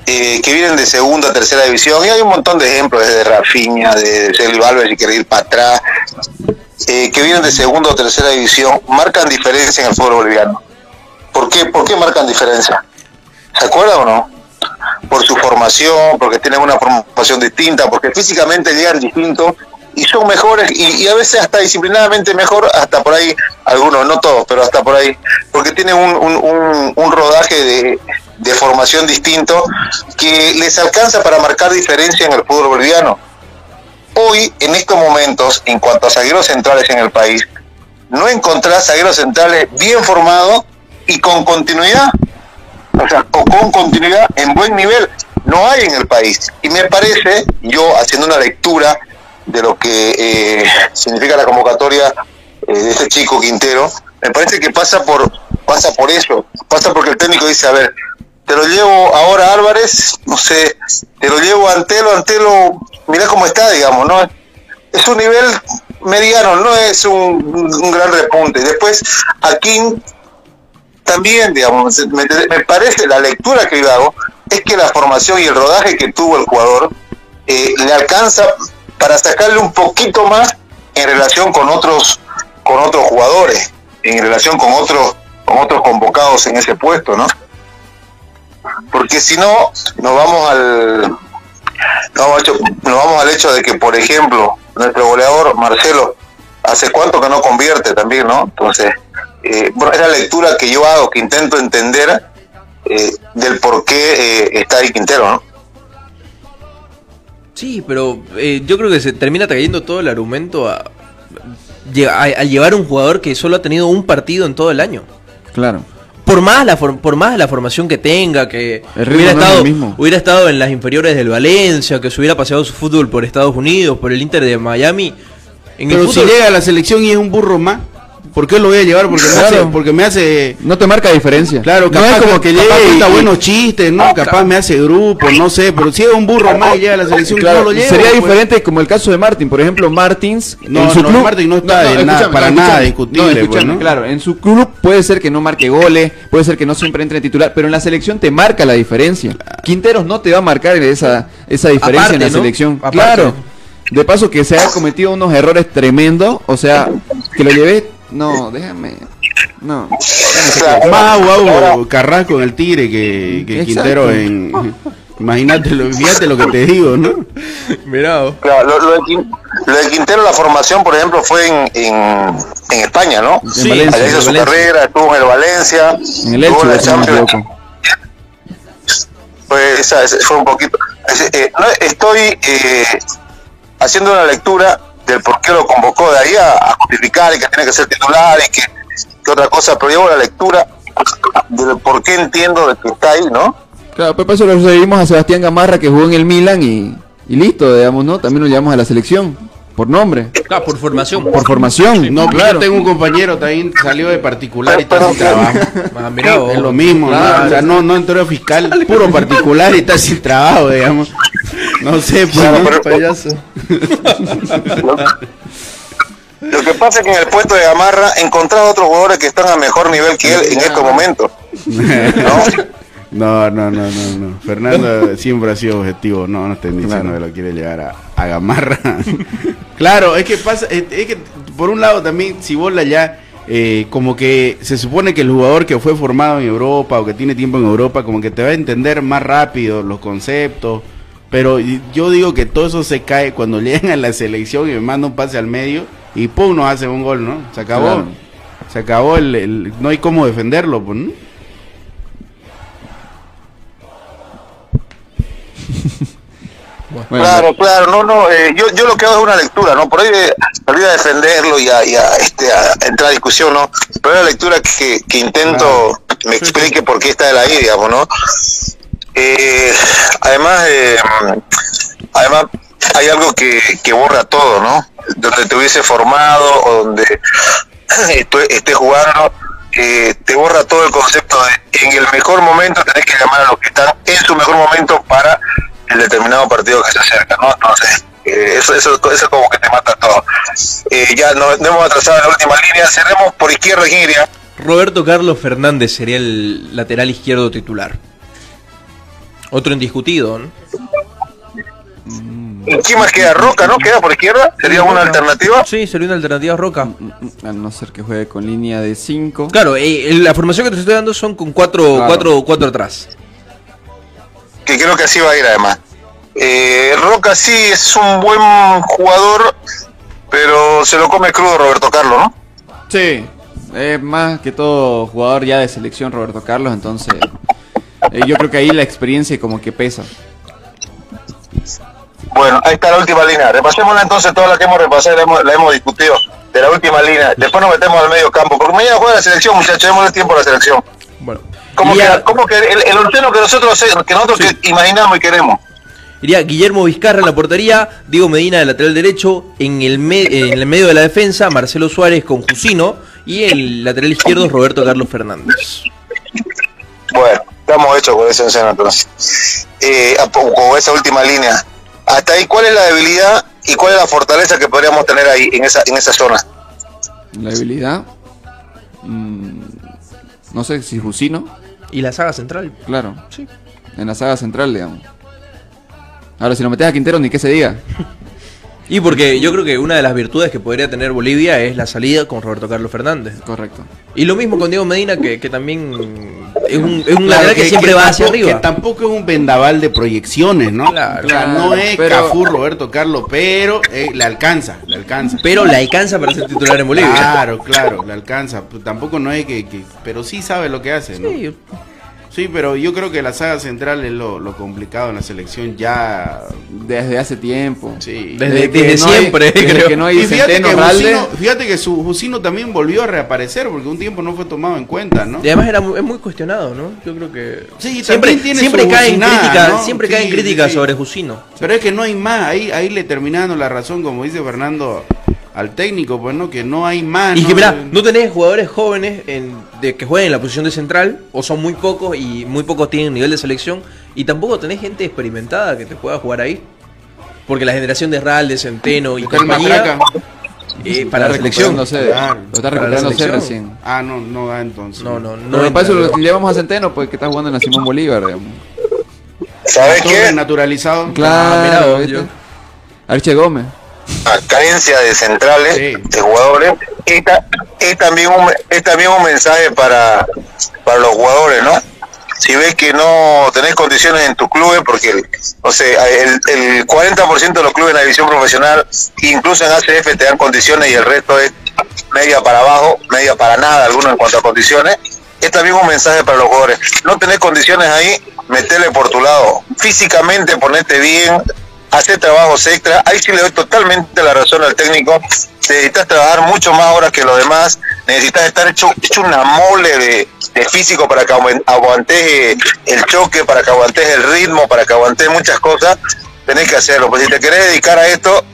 eh, que vienen de segunda, tercera división, y hay un montón de ejemplos, desde Rafinha, de Celio Alves, si querés ir para atrás, eh, que vienen de segunda o tercera división, marcan diferencia en el fútbol boliviano? ¿Por qué, ¿Por qué marcan diferencia? ¿Se acuerdan o no? Por su formación, porque tienen una formación distinta, porque físicamente llegan distintos y son mejores y, a veces hasta disciplinadamente mejor, hasta por ahí, algunos, no todos, pero hasta por ahí, porque tienen un- un rodaje de, de formación distinto que les alcanza para marcar diferencia en el fútbol boliviano. Hoy, en estos momentos, en cuanto a zagueros centrales en el país, no encontrás zagueros centrales bien formados y con continuidad o sea, o con continuidad en buen nivel. No hay en el país. Y me parece, yo haciendo una lectura de lo que eh, significa la convocatoria eh, de este chico Quintero, me parece que pasa por pasa por eso, pasa porque el técnico dice, a ver, te lo llevo ahora a Álvarez, no sé, te lo llevo a Antelo, Antelo, mira cómo está, digamos, ¿no? Es un nivel mediano, no es un, un gran repunte. Después, aquí también, digamos, me, parece la lectura que yo hago es que la formación y el rodaje que tuvo el jugador eh, le alcanza para sacarle un poquito más en relación con otros con otros jugadores, en relación con otros con otros convocados en ese puesto, ¿no? Porque si no nos vamos al nos vamos al hecho de que, por ejemplo, nuestro goleador Marcelo hace cuánto que no convierte también, ¿no? Entonces, eh, bueno, es la lectura que yo hago, que intento entender eh, del por qué eh, está ahí Quintero, ¿no?
Sí, pero eh, yo creo que se termina trayendo todo el argumento a, a- al llevar un jugador que solo ha tenido un partido en todo el año.
Claro.
Por más la for- por más la formación que tenga, que
El
hubiera
no es
estado
el mismo.
hubiera estado en las inferiores del Valencia, que se hubiera paseado su fútbol por Estados Unidos, por el Inter de Miami. En el
Pero si
fútbol-
llega a la selección y es un burro más, ¿por qué lo voy a llevar? Porque me hace, porque me hace
No te marca diferencia.
Claro,
no
capaz
es como que llegue
capaz
y-
buenos chistes, ¿no? Capaz me hace grupo, no sé, pero si es un burro más y llega a la selección,
Claro,
no lo llevo.
sería
pues.
diferente como el caso de Martín. Por ejemplo, Martins
No,
en su
no,
club.
Martín no está nada- para nada discutible, pues.
Claro, en su club puede ser que no marque goles, puede ser que no siempre entre en titular, pero en la selección te marca la diferencia. Quinteros no te va a marcar esa, esa diferencia
Aparte,
en la selección.
Aparte.
Claro. De paso que se ha cometido unos errores tremendos, o sea, que lo llevé. No, déjame. No.
Más guau Carrasco en el Tigre que, que. Quintero en. Imagínate, lo, fíjate lo que te digo, ¿no?
Claro, lo, lo de, Quin- lo de Quintero, la formación, por ejemplo, fue en, en, en España, ¿no?
En Valencia,
Allá hizo
en
su
Valencia.
carrera, estuvo en el Valencia,
En el Elche, me
Champions. Fue, esa, esa fue un poquito. es- eh, no, estoy eh, haciendo una lectura del por qué lo convocó de ahí a, a justificar y que tiene que ser titular y que, que otra cosa, pero llevo la lectura del por qué entiendo de que está ahí, ¿no?
Claro, pues para eso lo seguimos a Sebastián Gamarra que jugó en el Milan y, y listo, digamos, ¿no? También lo llevamos a la selección, por nombre,
Ah, por formación.
por formación.
No,
claro.
yo tengo un compañero también salió de particular y está sin trabajo.
Ah, vos.
Es lo mismo, ¿no?
Claro.
O sea, no, no entró fiscal, puro particular y está sin trabajo, digamos. No sé, pues,
Claro,
¿no?
pero-
payaso.
Lo, lo que pasa es que en el puesto de Gamarra he encontrado otros jugadores que están a mejor nivel que él en estos momentos. ¿no?
No, no, no, no, no. Fernando siempre ha sido objetivo. No, no estén diciendo que lo quiere llevar a, a Gamarra. claro, es que pasa, es, es que por un lado también, si bola ya, eh, como que se supone que el jugador que fue formado en Europa o que tiene tiempo en Europa, como que te va a entender más rápido los conceptos. Pero yo digo que todo eso se cae cuando llegan a la selección y me manda un pase al medio y pum, nos hace un gol, ¿no? Se acabó.
Claro.
Se acabó el, el- No hay cómo defenderlo, pues, ¿no?
Bueno,
claro, claro, no, no, eh, yo, yo lo que hago es una lectura, ¿no? Por ahí eh, me olvida defenderlo y a, y a, este, a entrar a discusión, ¿no? Pero es una lectura que, que intento me explique por qué está de la I, digamos, ¿no? Eh, además, eh, además hay algo que, que borra todo, ¿no? Donde te hubiese formado o donde estés jugando, eh, te borra todo el concepto de en el mejor momento tenés que llamar a los que están en su mejor momento para el determinado partido que se acerca, ¿no? Entonces, eh, eso, eso, eso como que te mata todo. Eh, ya no, no hemos atrasado en la última línea, cerremos por izquierda, ¿quién iría?
Roberto Carlos Fernández sería el lateral izquierdo titular. Otro indiscutido, ¿no?
¿Y ¿Quién más queda? Roca, ¿no? ¿Queda por izquierda? ¿Sería una alternativa?
Sí, sería una alternativa a Roca.
A no ser que juegue con línea de 5.
Claro, eh, la formación que te estoy dando son con cuatro,
Claro.
cuatro, cuatro atrás.
Que creo que así va a ir además. Eh, Roca sí es un buen jugador, pero se lo come crudo Roberto Carlos, ¿no?
Sí, es más que todo jugador ya de selección Roberto Carlos, entonces eh, yo creo que ahí la experiencia como que pesa.
Bueno, ahí está la última línea. Repasémosla entonces toda la que hemos repasado, la hemos, la hemos discutido. De la última línea. Después nos metemos al medio campo. Porque mañana juega la selección, muchachos. Démosle tiempo a la selección.
Bueno,
¿Cómo
iría,
que, cómo que el, el que nosotros, que nosotros que imaginamos y queremos?
iría Guillermo Vizcarra en la portería, Diego Medina de lateral derecho, en el, me- en el medio de la defensa, Marcelo Suárez con Jusino, y el lateral izquierdo Roberto Carlos Fernández.
Bueno, estamos hechos con ese entonces. Eh, con esa última línea. Hasta ahí, ¿cuál es la debilidad y cuál es la fortaleza que podríamos tener ahí, en esa, en esa zona?
La debilidad, mm, no sé si Jusino,
Y la saga central.
claro,
Sí.
en la saga central, digamos. Ahora, si lo metes a Quintero, ni que se diga.
Y porque yo creo que una de las virtudes que podría tener Bolivia es la salida con Roberto Carlos Fernández.
Correcto.
Y lo mismo con Diego Medina, que, que también es un, es un
Claro,
lateral que, siempre va hacia arriba.
Que tampoco es un vendaval de proyecciones, ¿no?
Claro.
o sea, no es
Pero-
Cafú, Roberto Carlos, pero eh, le alcanza, le alcanza.
Pero le alcanza para ser titular en Bolivia.
Claro, claro, le alcanza. Pues tampoco no es que, que- Pero sí sabe lo que hace, ¿no?
Sí,
Sí, pero yo creo que la saga central es lo, lo complicado en la selección ya...
Desde hace tiempo.
Sí.
Desde-
que
desde
no hay-
siempre,
desde
creo.
que no hay
Y fíjate que,
Ralde.
Jusino, fíjate que su Jusino también volvió a reaparecer porque un tiempo no fue tomado en cuenta, ¿no?
Y además era muy, es muy cuestionado, ¿no? Yo creo que
Sí,
siempre,
también tiene
siempre
bucinada,
críticas,
¿no?
siempre
Sí,
caen
sí,
críticas
sí.
sobre Jusino.
Pero es que no hay más, ahí, ahí le terminando la razón, como dice Fernando, al técnico, pues no, que no hay más.
Y
no,
que mirá, no tenés jugadores jóvenes en- de que jueguen en la posición de central, o son muy pocos y muy pocos tienen nivel de selección, y tampoco tenés gente experimentada que te pueda jugar ahí. Porque la generación de Ral, de Centeno y
Está
compañía, eh, para la selección.
recuperándose,
Claro.
lo está
Para la
recuperándose
selección.
recién.
Ah, no, no da entonces.
No, no,
No,
no.
no para eso lo llevamos a Centeno, pues que está jugando en la Simón Bolívar, digamos.
¿Sabes qué?
naturalizado.
Claro,
yo-
Arche Gómez.
Carencia de centrales,
Sí.
de jugadores, es, es también un, es también un mensaje para, para los jugadores, ¿no? Si ves que no tenés condiciones en tus clubes, porque, no sé, el, el 40% de los clubes en la división profesional, incluso en ACF, te dan condiciones y el resto es media para abajo, media para nada, algunos en cuanto a condiciones, es también un mensaje para los jugadores. No tenés condiciones ahí, metele por tu lado. Físicamente ponete bien, hacer trabajos extra. Ahí sí le doy totalmente la razón al técnico. Necesitas trabajar mucho más horas que los demás. Necesitas estar hecho, hecho una mole de, de físico para que aguan- aguantes eh, el choque, para que aguantes el ritmo, para que aguantes muchas cosas. Tenés que hacerlo. Pues si te querés dedicar a esto,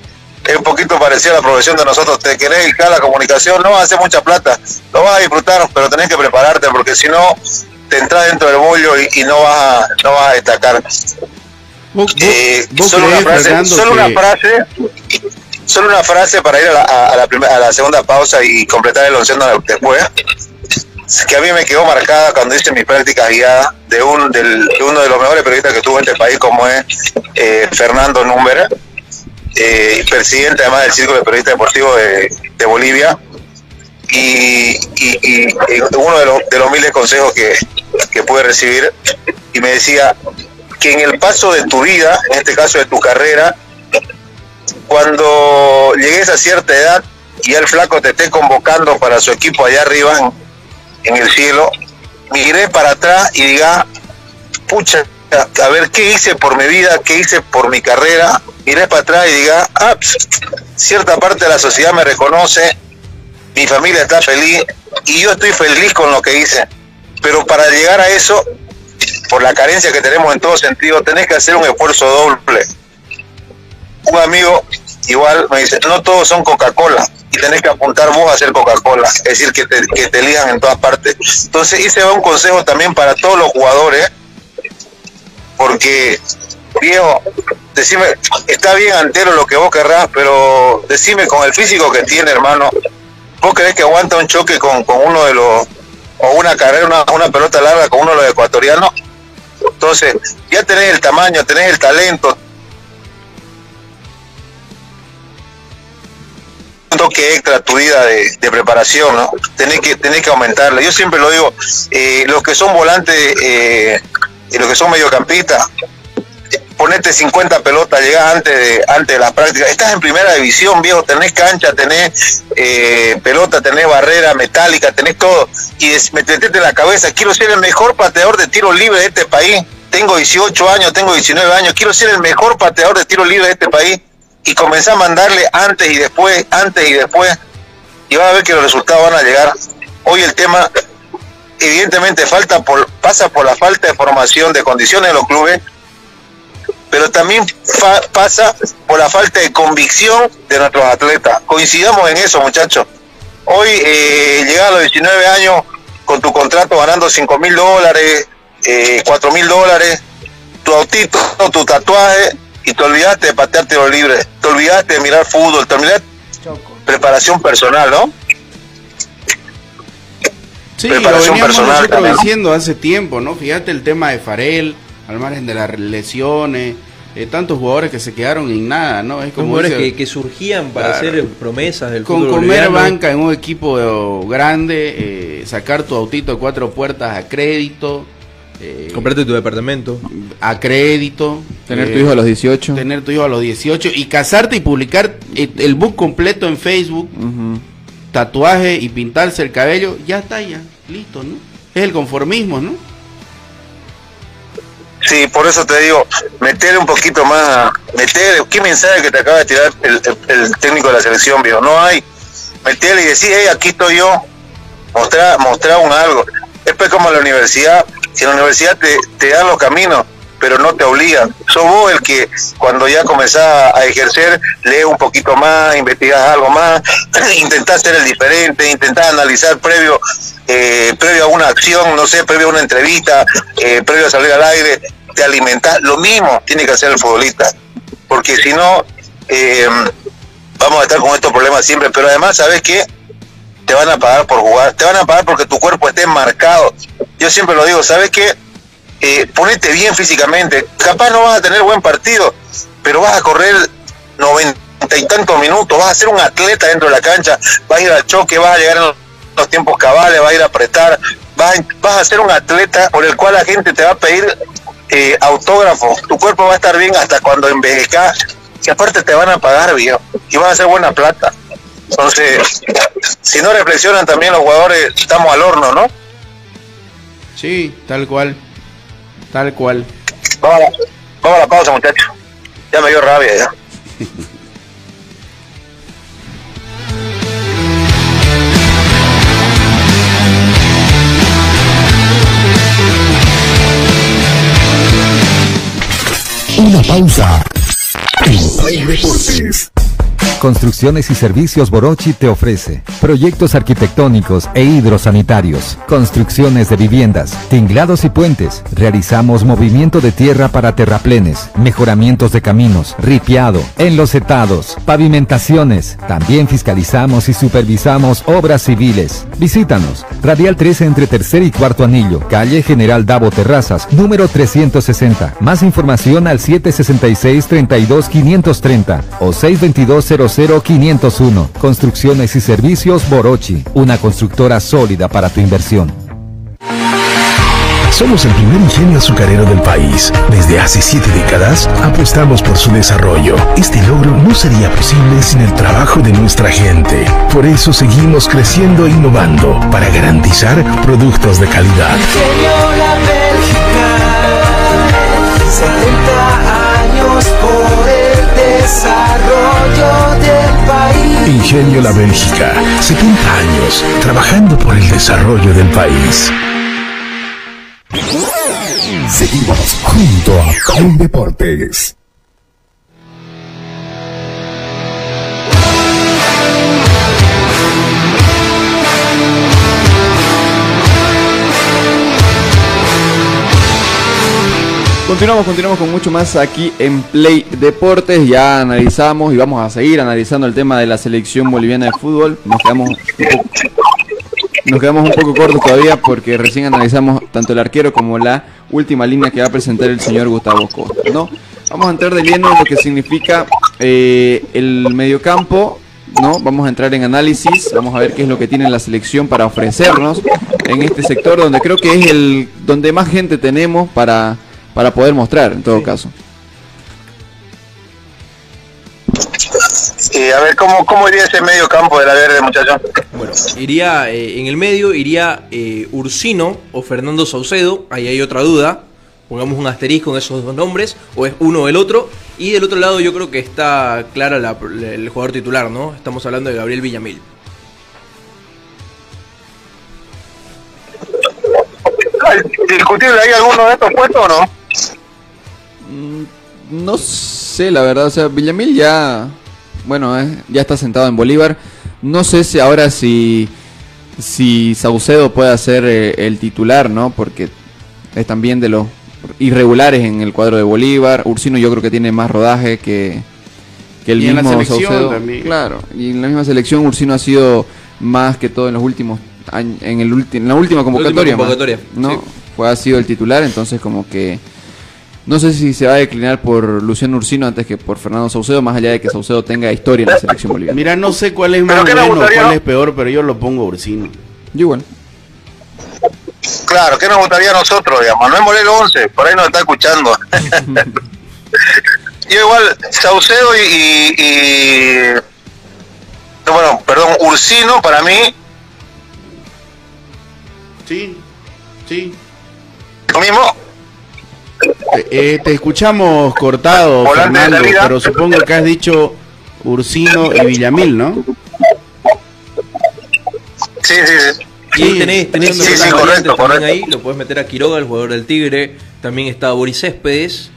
es un poquito parecido a la profesión de nosotros. Te querés dedicar a la comunicación, no vas a hacer mucha plata. Lo vas a disfrutar, pero tenés que prepararte porque si no, te entras dentro del bollo y, y no, vas a, no vas a destacar.
¿Vos, vos-
Eh,
vos
solo una frase, solo
que-
una frase, solo una frase para ir a la, a- a la, primer- a la segunda pausa y completar el onceno después, que a mí me quedó marcada cuando hice mis prácticas guiadas de, un, del- de uno de los mejores periodistas que tuvo en este país, como es eh, Fernando Número, eh, presidente además del Círculo de Periodistas Deportivos de, de Bolivia, y, y- y- y uno de los, de los miles consejos que, que pude recibir, y me decía que en el paso de tu vida, en este caso de tu carrera, cuando llegues a cierta edad y el flaco te esté convocando para su equipo allá arriba en, el cielo, mire para atrás y diga, pucha, a ver qué hice por mi vida, qué hice por mi carrera, miré para atrás y diga, ah, cierta parte de la sociedad me reconoce, mi familia está feliz y yo estoy feliz con lo que hice. Pero para llegar a eso, por la carencia que tenemos en todo sentido, tenés que hacer un esfuerzo doble. Un amigo igual me dice, no todos son Coca-Cola y tenés que apuntar vos a ser Coca-Cola, es decir, que te, que te elijan en todas partes. Entonces, hice un consejo también para todos los jugadores, porque, viejo, decime, está bien antero lo que vos querrás, pero decime con el físico que tiene, hermano, ¿vos crees que aguanta un choque con, con uno de los, o una carrera, una, una pelota larga con uno de los ecuatorianos? Entonces, ya tenés el tamaño, tenés el talento, un toque extra a tu vida de, preparación, ¿no? Tenés que, tenés que aumentarla. Yo siempre lo digo, eh, los que son volantes eh, y los que son mediocampistas, ponete 50 pelotas, llegás antes de, antes de las prácticas. Estás en primera división, viejo, tenés cancha, tenés eh, pelota, tenés barrera metálica, tenés todo. Y es- metete en la cabeza, quiero ser el mejor pateador de tiro libre de este país. Tengo 18 años, tengo 19 años, quiero ser el mejor pateador de tiro libre de este país. Y comenzá a mandarle antes y después, antes y después. Y vas a ver que los resultados van a llegar. Hoy el tema evidentemente falta por, pasa por la falta de formación de condiciones de los clubes, pero también pasa por la falta de convicción de nuestros atletas. Coincidamos en eso, muchachos. Hoy eh, llegar a los 19 años con tu contrato ganando 5 mil dólares, eh, 4 mil dólares, tu autito, tu tatuaje, y te olvidaste de patear tiro libre, te olvidaste de mirar fútbol, te olvidaste de preparación personal, ¿no?
Sí, lo
Preparación
veníamos
personal
nosotros diciendo hace tiempo, ¿no? Fíjate el tema de Farel, al margen de las lesiones, eh, tantos jugadores que se quedaron en nada, ¿no? Es como
jugadores
dice-
que, que surgían para
Claro.
ser promesas del
con
fútbol
comer
boliviano.
banca en un equipo eh, grande, eh, sacar tu autito de cuatro puertas a crédito, eh,
Comprarte tu departamento.
a crédito,
Tener
eh,
tu hijo a los 18.
tener tu hijo a los 18 y casarte y publicar el book completo en Facebook, tatuaje y pintarse el cabello, ya está ya, listo, ¿no? Es el conformismo, ¿no?
Sí, por eso te digo, meter un poquito más, meter, ¿qué mensaje que te acaba de tirar el, técnico de la selección, viejo? No hay, meterle y decir, hey, aquí estoy yo, mostrar, mostrar un algo. Es pues como la universidad, si la universidad te, te dan los caminos, pero no te obligan. Sos vos el que cuando ya comenzás a ejercer, lees un poquito más, investigas algo más, intentás ser el diferente, intentás analizar previo, eh, previo a una acción, no sé, previo a una entrevista, eh, previo a salir al aire, te alimentás. Lo mismo tiene que hacer el futbolista, porque si no, eh, vamos a estar con estos problemas siempre, pero además, ¿sabes qué? Te van a pagar por jugar, te van a pagar porque tu cuerpo esté marcado. Yo siempre lo digo, ¿sabes qué? Eh, ponete bien físicamente. Capaz no vas a tener buen partido, pero vas a correr noventa y tantos minutos, vas a ser un atleta dentro de la cancha, vas a ir al choque, vas a llegar en los tiempos cabales, vas a ir a apretar, vas a, ser un atleta por el cual la gente te va a pedir eh, autógrafo. Tu cuerpo va a estar bien hasta cuando envejezcas. Y aparte te van a pagar, viejo, y vas a hacer buena plata. Entonces, si no reflexionan también los jugadores, estamos al horno, ¿no?
Sí, tal cual, tal cual.
Vamos a la, vamos a la pausa, muchachos. Ya me dio rabia ya.
Una pausa. En Play Deportes.
Construcciones y Servicios Borochi te ofrece proyectos arquitectónicos e hidrosanitarios, construcciones de viviendas, tinglados y puentes. Realizamos movimiento de tierra para terraplenes, mejoramientos de caminos, ripiado, enlosetados, pavimentaciones. También fiscalizamos y supervisamos obras civiles. Visítanos. Radial 13 entre tercer y cuarto anillo, calle General Davo Terrazas, número 360. Más información al 766 32 530 o 622 00 501. Construcciones y servicios Borochi, una constructora sólida para tu inversión.
Somos el primer ingenio azucarero del país. Desde hace siete décadas apostamos por su desarrollo. Este logro no sería posible sin el trabajo de nuestra gente. Por eso seguimos creciendo e innovando para garantizar productos de calidad.
Ingenio 70 años por el desarrollo.
Ingenio La Bélgica, 70 años trabajando por el desarrollo del país.
Seguimos junto a Play Deportes.
Continuamos, continuamos con mucho más aquí en Play Deportes. Ya analizamos y vamos a seguir analizando el tema de la selección boliviana de fútbol. Nos quedamos un poco, nos quedamos un poco cortos todavía porque recién analizamos tanto el arquero como la última línea que va a presentar el señor Gustavo Costa. ¿no? Vamos a entrar de lleno en lo que significa eh, el mediocampo. ¿no? Vamos a entrar en análisis, vamos a ver qué es lo que tiene la selección para ofrecernos en este sector donde creo que es el donde más gente tenemos para para poder mostrar en todo caso.
Y a ver, ¿cómo, cómo iría ese medio campo de la verde, muchachos?
Bueno, iría eh, en el medio iría eh, Ursino o Fernando Saucedo, ahí hay otra duda. Pongamos un asterisco en esos dos nombres, o es uno o el otro. Y del otro lado yo creo que está clara la- el jugador titular, ¿no? Estamos hablando de Gabriel Villamil.
¿Discutible hay alguno de estos puestos o no?
Mm, No sé, la verdad, o sea, Villamil ya, bueno, eh, ya está sentado en Bolívar. No sé si ahora si, si Saucedo puede ser eh, el titular, ¿no? Porque es también de los irregulares en el cuadro de Bolívar. Ursino yo creo que tiene más rodaje que, que el
Y en la
mismo Saucedo.
también.
Claro, y en la misma selección Ursino ha sido más que todo en los últimos años, en, el ulti- en la última convocatoria. más,
convocatoria,
¿no?
sí.
Fue, ha sido el titular, entonces como que... No sé si se va a declinar por Luciano Ursino antes que por Fernando Saucedo, más allá de que Saucedo tenga historia en la selección boliviana.
Mira, no sé cuál es
¿Pero
más bueno, cuál es peor, pero yo lo pongo a Ursino.
Yo igual.
Claro, ¿qué nos gustaría a nosotros, digamos? Manuel Moreno 11, por ahí nos está escuchando. Yo igual, Saucedo y, y- y- Bueno, perdón, Ursino para mí,
Sí, sí.
lo mismo.
Eh, te escuchamos cortado, Fernando, pero supongo que has dicho Ursino y Villamil, ¿no?
Sí, sí, sí.
Y
Sí,
tenés, tenés
sí, sí, correcto, correcto.
ahí, lo puedes meter a Quiroga, el jugador del Tigre, también está Boris Céspedes.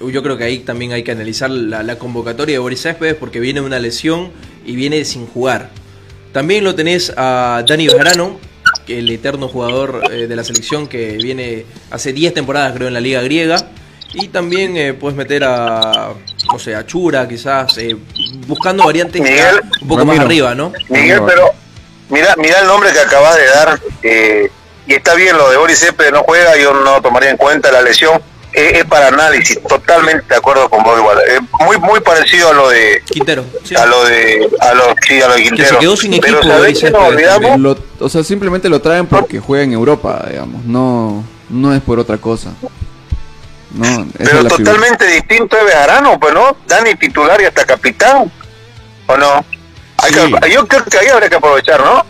Yo creo que ahí también hay que analizar la, la convocatoria de Boris Céspedes porque viene de una lesión y viene sin jugar. También lo tenés a Dani Bejarano, el eterno jugador eh, de la selección que viene hace 10 temporadas creo en la liga griega. Y también eh, puedes meter a, no sé, a Chura quizás, eh, buscando variantes
Miguel.
un poco más
Ramiro.
Arriba, ¿no?
Miguel, pero mira, mira el nombre que acabas de dar. eh, y está bien lo de Boris Céspedes, no juega, yo no tomaría en cuenta la lesión. Eh, es para análisis, totalmente de acuerdo con vos igual. Eh, muy muy parecido a lo de
Quintero. sí.
a lo de a lo, sí, a lo de Quintero.
se quedó sin
Pero
equipo,
¿sabés
Boris
qué nos
Céspedes
olvidamos?
Lo- o sea, simplemente lo traen porque juega en Europa, digamos. No, no es por otra cosa. No, esa
Pero
es la figura.
totalmente distinto de Bejarano, pues no, Dani titular y hasta capitán, ¿o no? Hay
Sí.
que- yo creo que ahí habría que aprovechar, ¿no?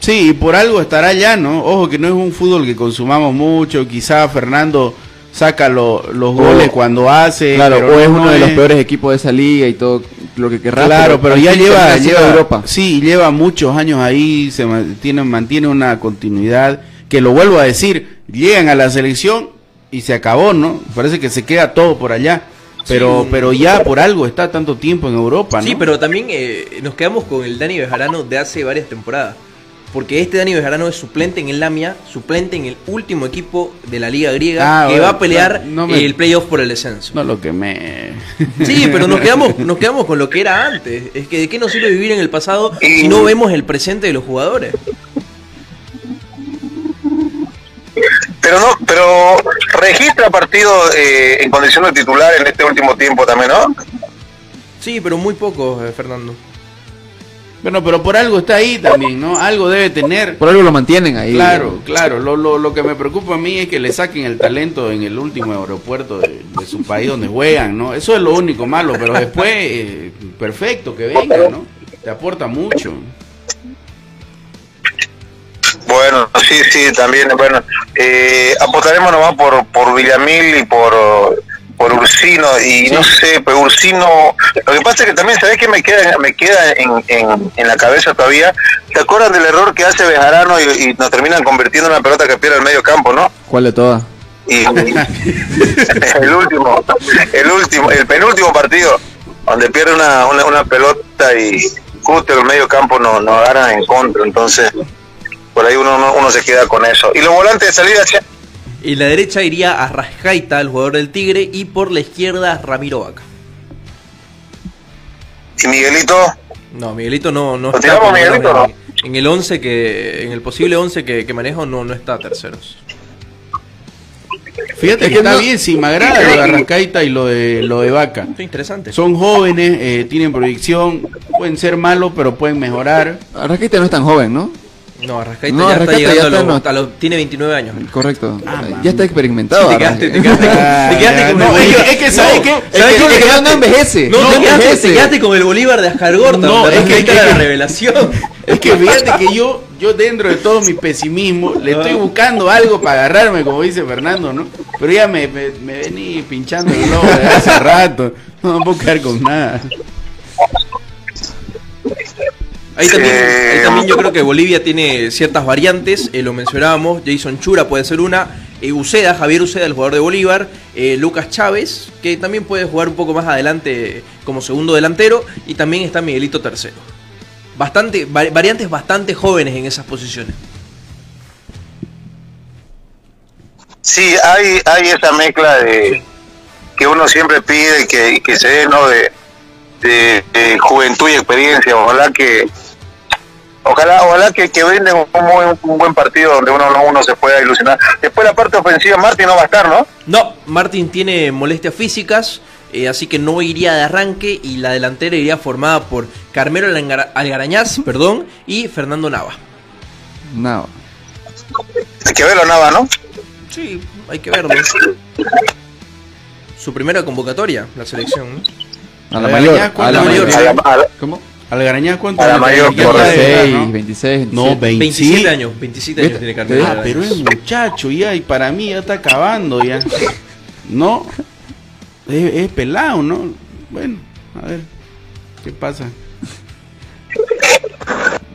Sí, y por algo estará allá, ¿no? Ojo que no es un fútbol que consumamos mucho, quizá Fernando saca lo- los goles cuando hace.
Claro,
pero
o es
no
uno de los
es-
peores equipos de esa liga y todo lo que querrás.
Claro, pero,
al
ya lleva, lleva
Europa.
sí, lleva muchos años ahí, se mantiene, mantiene una continuidad que lo vuelvo a decir, llegan a la selección y se acabó, ¿no? Parece que se queda todo por allá. Pero,
Sí.
pero ya por algo está tanto tiempo en Europa, ¿no?
Sí, pero también eh, nos quedamos con el Dani Bejarano de hace varias temporadas. Porque este Dani Bejarano es suplente en el Lamia, suplente en el último equipo de la Liga Griega,
Ah,
que
bueno,
va a pelear
no, no me-
el playoff por el descenso.
No lo que me...
Sí, pero nos quedamos, nos quedamos con lo que era antes. Es que de qué nos sirve vivir en el pasado
Y-
si no vemos el presente de los jugadores.
Pero no, pero registra partidos eh, en condición de titular en este último tiempo también, ¿no?
Sí, pero muy poco, eh, Fernando.
Bueno, pero por algo está ahí también, ¿no? Algo debe tener.
Por algo lo mantienen ahí.
Claro, claro. Lo, lo, lo que me preocupa a mí es que le saquen el talento en el último aeropuerto de, de su país donde juegan, ¿no? Eso es lo único malo, pero después, eh, perfecto, que venga, ¿no? Te aporta mucho.
Sí, sí, también, bueno, eh, apostaremos nomás por, por Villamil y por, por Ursino y no sé, pues Ursino, lo que pasa es que también, ¿sabes qué me queda, me queda en, en, en la cabeza todavía? ¿Te acuerdas del error que hace Bejarano y, y nos terminan convirtiendo en una pelota que pierde el medio campo, no?
¿Cuál de todas?
Y el último, el último, el penúltimo partido, donde pierde una, una, una pelota y justo el medio campo nos no agarran en contra, entonces por ahí uno, uno, uno se queda con eso. Y los volantes de salida, che,
En la derecha iría a Rascaita, el jugador del Tigre, y por la izquierda Ramiro Vaca.
y Miguelito,
No, Miguelito no, no
¿Lo
está.
tiramos Miguelito,
en, en el 11 que en el posible 11 que, que manejo no no está terceros.
Fíjate
Es
que
que
está
no-
bien, sí, me agrada lo de Arrascaita y lo de, lo de Vaca.
Está interesante.
Son jóvenes, eh, tienen proyección, pueden ser malos, pero pueden mejorar.
Arrascaita no es tan joven, ¿no?
No, Arrascaita
No,
ya
Arrascaita
está llegando
ya
a,
está,
los,
no.
a los- tiene 29 años.
Correcto.
Ah,
ya está experimentado.
Sí, te quedaste, te
Arrascaita.
quedaste,
Ah,
te quedaste
ya,
con
no,
el
es que-
Bolívar.
es que ¿sabes
No,
qué?
¿sabes qué?
que
Te quedaste-
no envejece.
No,
No
te, quedaste,
envejece.
te quedaste con el Bolívar de Ascargorta.
No,
No,
es que-
Arrascaita
es
era la revelación.
Es que fíjate que yo, yo dentro de todo mi pesimismo, le estoy buscando algo para agarrarme, como dice Fernando, ¿no? Pero ya me, me, me vení pinchando el globo desde hace rato. No me puedo quedar con nada.
Ahí también,
Eh,
ahí también yo creo que Bolivia tiene ciertas variantes, eh, lo mencionábamos, Jason Chura puede ser una, eh, Uceda, Javier Uceda, el jugador de Bolívar, eh, Lucas Chávez, que también puede jugar un poco más adelante como segundo delantero, y también está Miguelito tercero. Bastante, va- variantes bastante jóvenes en esas posiciones.
sí, hay, hay esa mezcla de que uno siempre pide que, que se dé, ¿no? De, de, de juventud y experiencia. Ojalá que ojalá ojalá que, que brinden un, buen- un buen partido donde uno, no- uno se pueda ilusionar. Después la parte ofensiva, Martín no va a estar, ¿no?
No, Martín tiene molestias físicas, eh, así que no iría de arranque, y la delantera iría formada por Carmelo Algara- Algarañaz, perdón, y Fernando Nava.
No.
Hay que verlo, Nava, ¿no?
Sí, hay que verlo. Su primera convocatoria, la selección. ¿no?
A la
La
mayor. A
¿cuánto
la mayor. ¿Cómo?
Algarañaz, ¿cuánto
A la
años
mayor,
tiene? Ya
por
está de edad,
26,
¿no?
26, 27.
No,
27
27
años, 27 años tiene Carmelo.
Ah,
pero es muchacho ya, y para mí ya está acabando ya. No, es, es pelado, ¿no? Bueno, a ver, ¿qué pasa?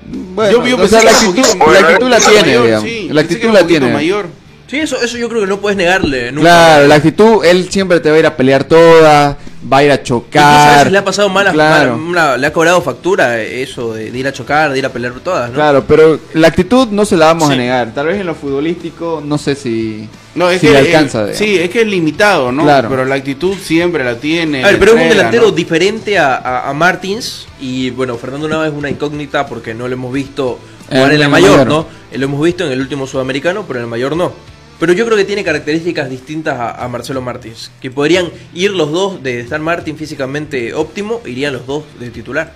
Bueno,
Yo- yo
o sea, la actitud, la actitud la
mayor,
tiene,
sí,
digamos.
pensé
La actitud la tiene.
mayor.
Sí, eso, eso yo creo que no puedes negarle. Nunca.
Claro, la actitud, él siempre te va a ir a pelear toda, va a ir a chocar.
veces le ha pasado malas,
Claro.
le ha cobrado factura eh, eso de, de ir a chocar, de ir a pelear todas, ¿no?
Claro, pero la actitud no se la vamos a negar. Tal vez en lo futbolístico, no sé si,
No, es
si
que
le
el-
alcanza.
sí, es que es limitado, ¿no?
Claro.
Pero la actitud siempre la tiene.
A ver, pero es un delantero
¿no?
diferente a, a- a Martins y bueno, Fernando Nava es una incógnita porque no lo hemos visto jugar
En
en la
el
mayor,
mayor.
¿no? Lo hemos visto en el último sudamericano, pero en el mayor no. Pero yo creo que tiene características distintas a, a Marcelo Martins, que podrían ir los dos de estar Martín físicamente óptimo, irían los dos de titular.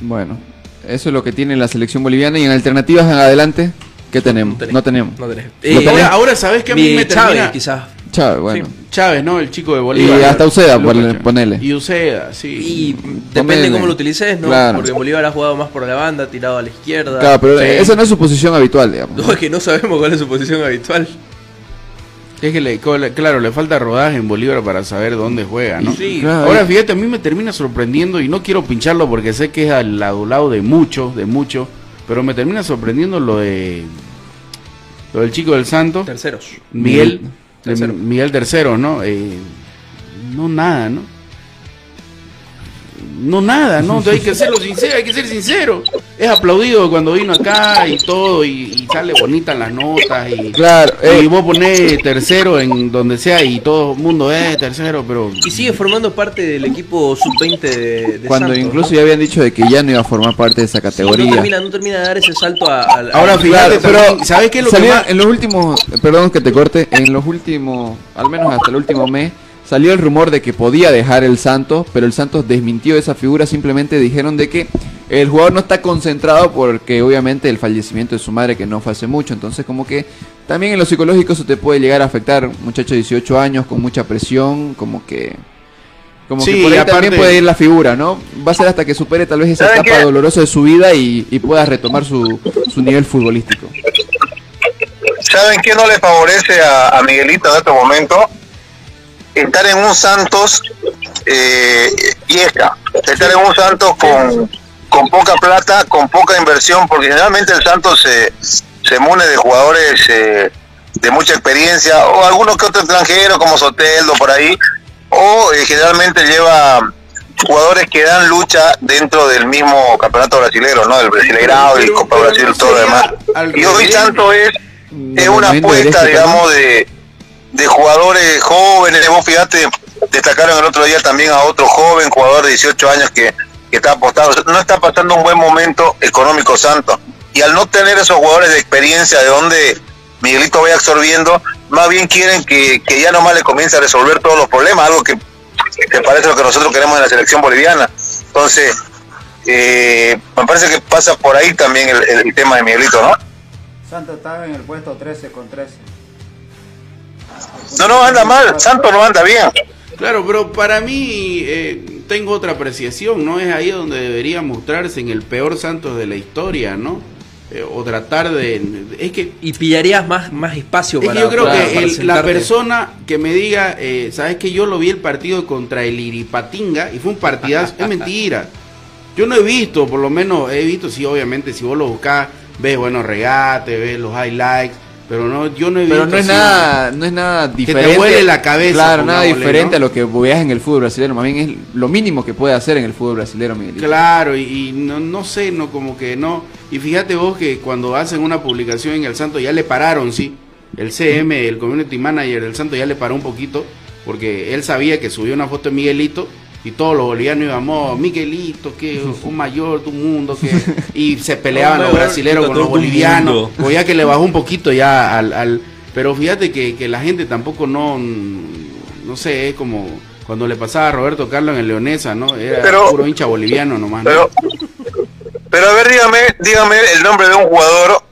Bueno, eso es lo que tiene la selección boliviana. Y en alternativas en adelante, ¿qué tenemos? No tenemos.
No tenés.
¿Lo
Eh,
tenés?
Ahora, ahora sabes que a mí
Mi
me
Chávez,
termina...
quizás.
Chávez, bueno.
Chávez, ¿no? El chico de Bolívar.
Y hasta Uceda, ponele.
Y Uceda, sí.
Y depende
Ponele.
cómo lo utilices, ¿no?
Claro.
Porque Bolívar ha jugado más por la banda, tirado a la izquierda.
Claro, pero
Sí.
esa no es su posición habitual, digamos.
No, es que no sabemos cuál es su posición habitual.
Es que, le, claro, le falta rodaje en Bolívar para saber dónde juega, ¿no?
Sí.
Claro,
Ahora, fíjate, a mí me termina sorprendiendo y no quiero pincharlo porque sé que es al adulado de muchos, de muchos, pero me termina sorprendiendo lo de lo del chico del Santo,
Terceros.
Miguel,
Tercero.
Miguel Tercero, ¿no? Eh, no nada, ¿no? No nada, ¿no? Hay que serlo sincero, hay que ser sincero. Es aplaudido cuando vino acá y todo, y, y sale bonita en las notas, y,
Claro,
y
eh,
vos ponés tercero en donde sea y todo el mundo es tercero, pero
Y sigue formando parte del equipo sub-20 de, de
cuando
Santos,
incluso
¿no?
ya habían dicho de que ya no iba a formar parte de esa
Sí,
categoría.
no, termina, no termina de dar ese salto a, a- a-
Ahora,
a-
fíjate,
Claro,
también, ¿sabes qué es lo que
salió
más-
en los últimos, perdón que te corte, en los últimos, al menos hasta el último mes, salió el rumor de que podía dejar el Santos, pero el Santos desmintió esa figura, simplemente dijeron de que el jugador no está concentrado porque obviamente el fallecimiento de su madre que no fue hace mucho, entonces como que también en lo psicológico eso te puede llegar a afectar, muchacho de 18 años con mucha presión, como que como
Sí,
que por ahí
aparte-
también puede ir la figura, ¿no? Va a ser hasta que supere tal vez esa
¿Saben
etapa
qué?
dolorosa de su vida y, y pueda retomar su, su nivel futbolístico.
¿Saben qué no le favorece a, a Miguelito en este momento? Estar en un Santos eh, vieja, estar en un Santos con, con poca plata, con poca inversión, porque generalmente el Santos se, se mune de jugadores eh, de mucha experiencia, o algunos que otros extranjeros como Soteldo por ahí, o eh, generalmente lleva jugadores que dan lucha dentro del mismo campeonato brasilero, ¿no? El Brasileirao
Pero-
Copa Brasil, todo lo demás. Y hoy. Santos es,
De
es una
del
apuesta,
este,
digamos, de, de jugadores jóvenes. Vos fíjate, destacaron el otro día también a otro joven jugador de 18 años que, que está apostado. No está pasando un buen momento económico Santos. Y al no tener esos jugadores de experiencia de donde Miguelito vaya absorbiendo, más bien quieren que, que ya nomás le comience a resolver todos los problemas, algo que, que parece lo que nosotros queremos en la selección boliviana. Entonces, eh, me parece que pasa por ahí también el, tema de Miguelito, ¿no?
Santos estaba en el puesto 13 con 13.
No, no, anda mal. Santos no anda bien.
Claro, pero para mí eh, tengo otra apreciación, ¿no? Es ahí donde debería mostrarse en el peor Santos de la historia, ¿no? Eh, o tratar de... Es que
Y pillarías más, más espacio
Es que
para
yo creo
para-
que
para
el- la persona que me diga, eh, sabes que yo lo vi el partido contra el Iripatinga y fue un partidazo, es mentira. Yo no he visto, por lo menos he visto, sí, obviamente, si vos lo buscás, ves buenos regates, ves los highlights, pero no, yo no he
Pero
visto.
no es
así,
nada, no es nada
te
diferente.
vuele la cabeza,
Claro, nada diferente
¿no?
a lo que veas en el fútbol brasileño. Más bien es lo mínimo que puede hacer en el fútbol brasileño, Miguelito.
Claro, y, y no, no sé, no como que no. Y fíjate vos que cuando hacen una publicación en el Santo ya le pararon, sí. El CM, el community manager del Santo ya le paró un poquito porque él sabía que subió una foto de Miguelito y todos los bolivianos íbamos, Miguelito, que un mayor tu mundo, que y se peleaban
Un
los brasileros con los bolivianos, o ya que le bajó un poquito ya al, al pero fíjate que, que la gente tampoco no no sé, es como cuando le pasaba a Roberto Carlos en el Leonesa, ¿no? Era
Pero-
puro hincha boliviano nomás. ¿no?
Pero, pero a ver, dígame, dígame el nombre de un jugador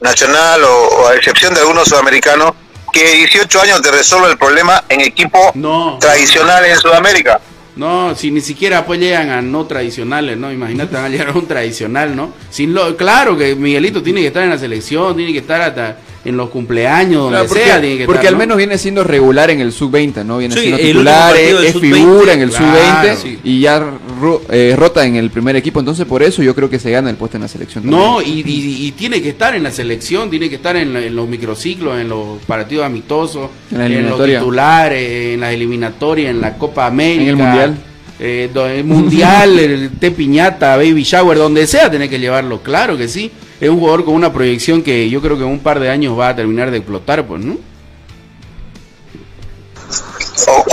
nacional o, o a excepción de algunos sudamericanos que 18 años te resuelve el problema en equipos
No.
tradicionales en Sudamérica.
No, si ni siquiera pues llegan a no tradicionales, ¿no? Imagínate, van a llegar a un tradicional, ¿no? Sin lo, claro que Miguelito tiene que estar en la selección, tiene que estar hasta en los cumpleaños, donde
Claro, porque
sea, tiene que
porque
estar,
al
¿no?
menos viene siendo regular en el sub-20, ¿no? Viene
Sí,
siendo titular, es
sub-20,
figura en el
claro,
sub-20
sí.
y ya ro- eh, rota en el primer equipo. Entonces, por eso yo creo que se gana el puesto en la selección.
No, y, y- y tiene que estar en la selección, tiene que estar en, la- en los microciclos, en los partidos amistosos,
En la
en, los titulares, en las eliminatorias, en la Copa América.
En el Mundial.
eh, el mundial, el té piñata, baby shower, donde sea, tenés que llevarlo, claro que sí. Es un jugador con una proyección que yo creo que en un par de años va a terminar de explotar, pues, ¿no?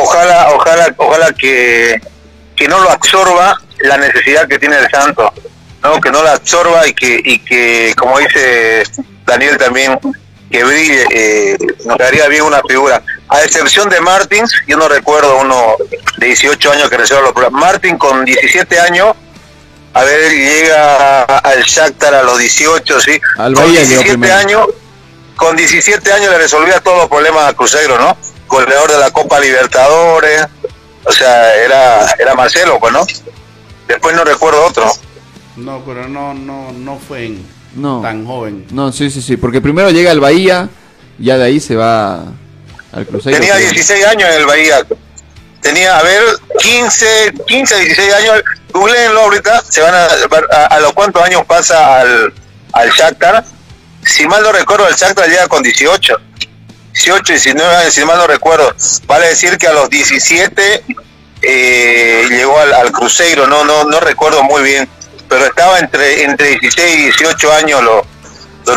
Ojalá, ojalá, ojalá que, que no lo absorba la necesidad que tiene el Santos, ¿no? Que no la absorba y que, y que como dice Daniel también, que brille, eh, nos daría bien una figura. A excepción de Martins, yo no recuerdo uno de 18 años que resuelva los problemas. Martin con 17 años, a ver, llega al Shakhtar a los 18, ¿sí?
Al
con
Bahía llegó
17
primero.
años, con 17 años le resolvía todos los problemas a Cruzeiro, ¿no? Goleador de la Copa Libertadores, o sea, era, era Marcelo, pues, ¿no? Después no recuerdo otro.
No, pero no, no, no fue en-
No.
tan joven.
No, sí, sí, sí. Porque primero llega al Bahía, ya de ahí se va al Cruzeiro.
Tenía
creo.
16 años en el Bahía. Tenía, a ver, 15, 15, 16 años. Googleenlo ahorita, se van a, a, a los cuántos años pasa al, al Shakhtar. Si mal no recuerdo, el Shakhtar llega con 18. 18, 19 años, si mal no recuerdo. Vale decir que a los 17 eh, llegó al, al Cruzeiro, no, no, no recuerdo muy bien. Pero estaba entre, entre 16 y 18 años lo,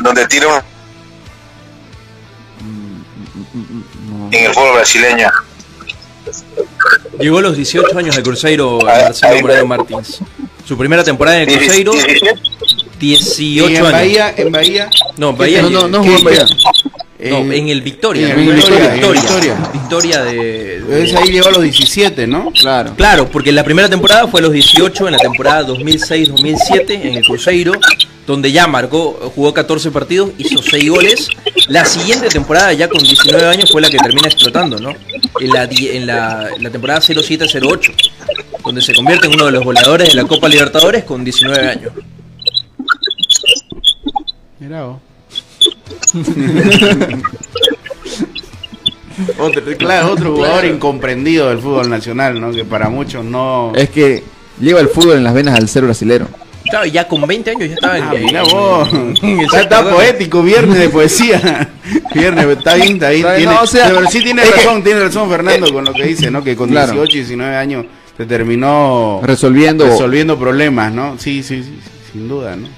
donde tira un, en el fútbol brasileño.
Llegó a los 18 años de Cruzeiro Marcelo Moreno Martins. Su primera temporada en el Cruzeiro, 18
Y en
años.
Bahía, en Bahía.
No, en Bahía.
No, no, no
¿Qué-
jugó en Bahía.
No, en el Victoria.
en el Victoria,
Victoria.
Victoria.
Victoria de, de-
Es ahí llegó a los 17, ¿no?
Claro.
Claro, porque la primera temporada fue a los 18, en la temporada 2006-2007 en el Cruzeiro, donde ya marcó, jugó 14 partidos, hizo 6 goles. La siguiente temporada, ya con 19 años, fue la que termina explotando, ¿no? En la, en la, la temporada 07-08, donde se convierte en uno de los goleadores de la Copa Libertadores con 19 años.
Mira vos. Otro, claro, otro jugador incomprendido del fútbol nacional, ¿no? Que para muchos no.
Es que lleva el fútbol en las venas al ser brasilero.
Claro, ya con 20 años ya estaba en,
Ah, mira vos.
el
Está, poético, viernes de poesía. Viernes, está bien, está bien. Tiene,
no, o sea,
pero sí tiene
que-
razón, tiene razón Fernando con lo que dice, ¿no? Que con
Claro.
18 y 19 años se terminó
Resolviendo.
resolviendo problemas, ¿no? Sí, sí, sí, sin duda, ¿no?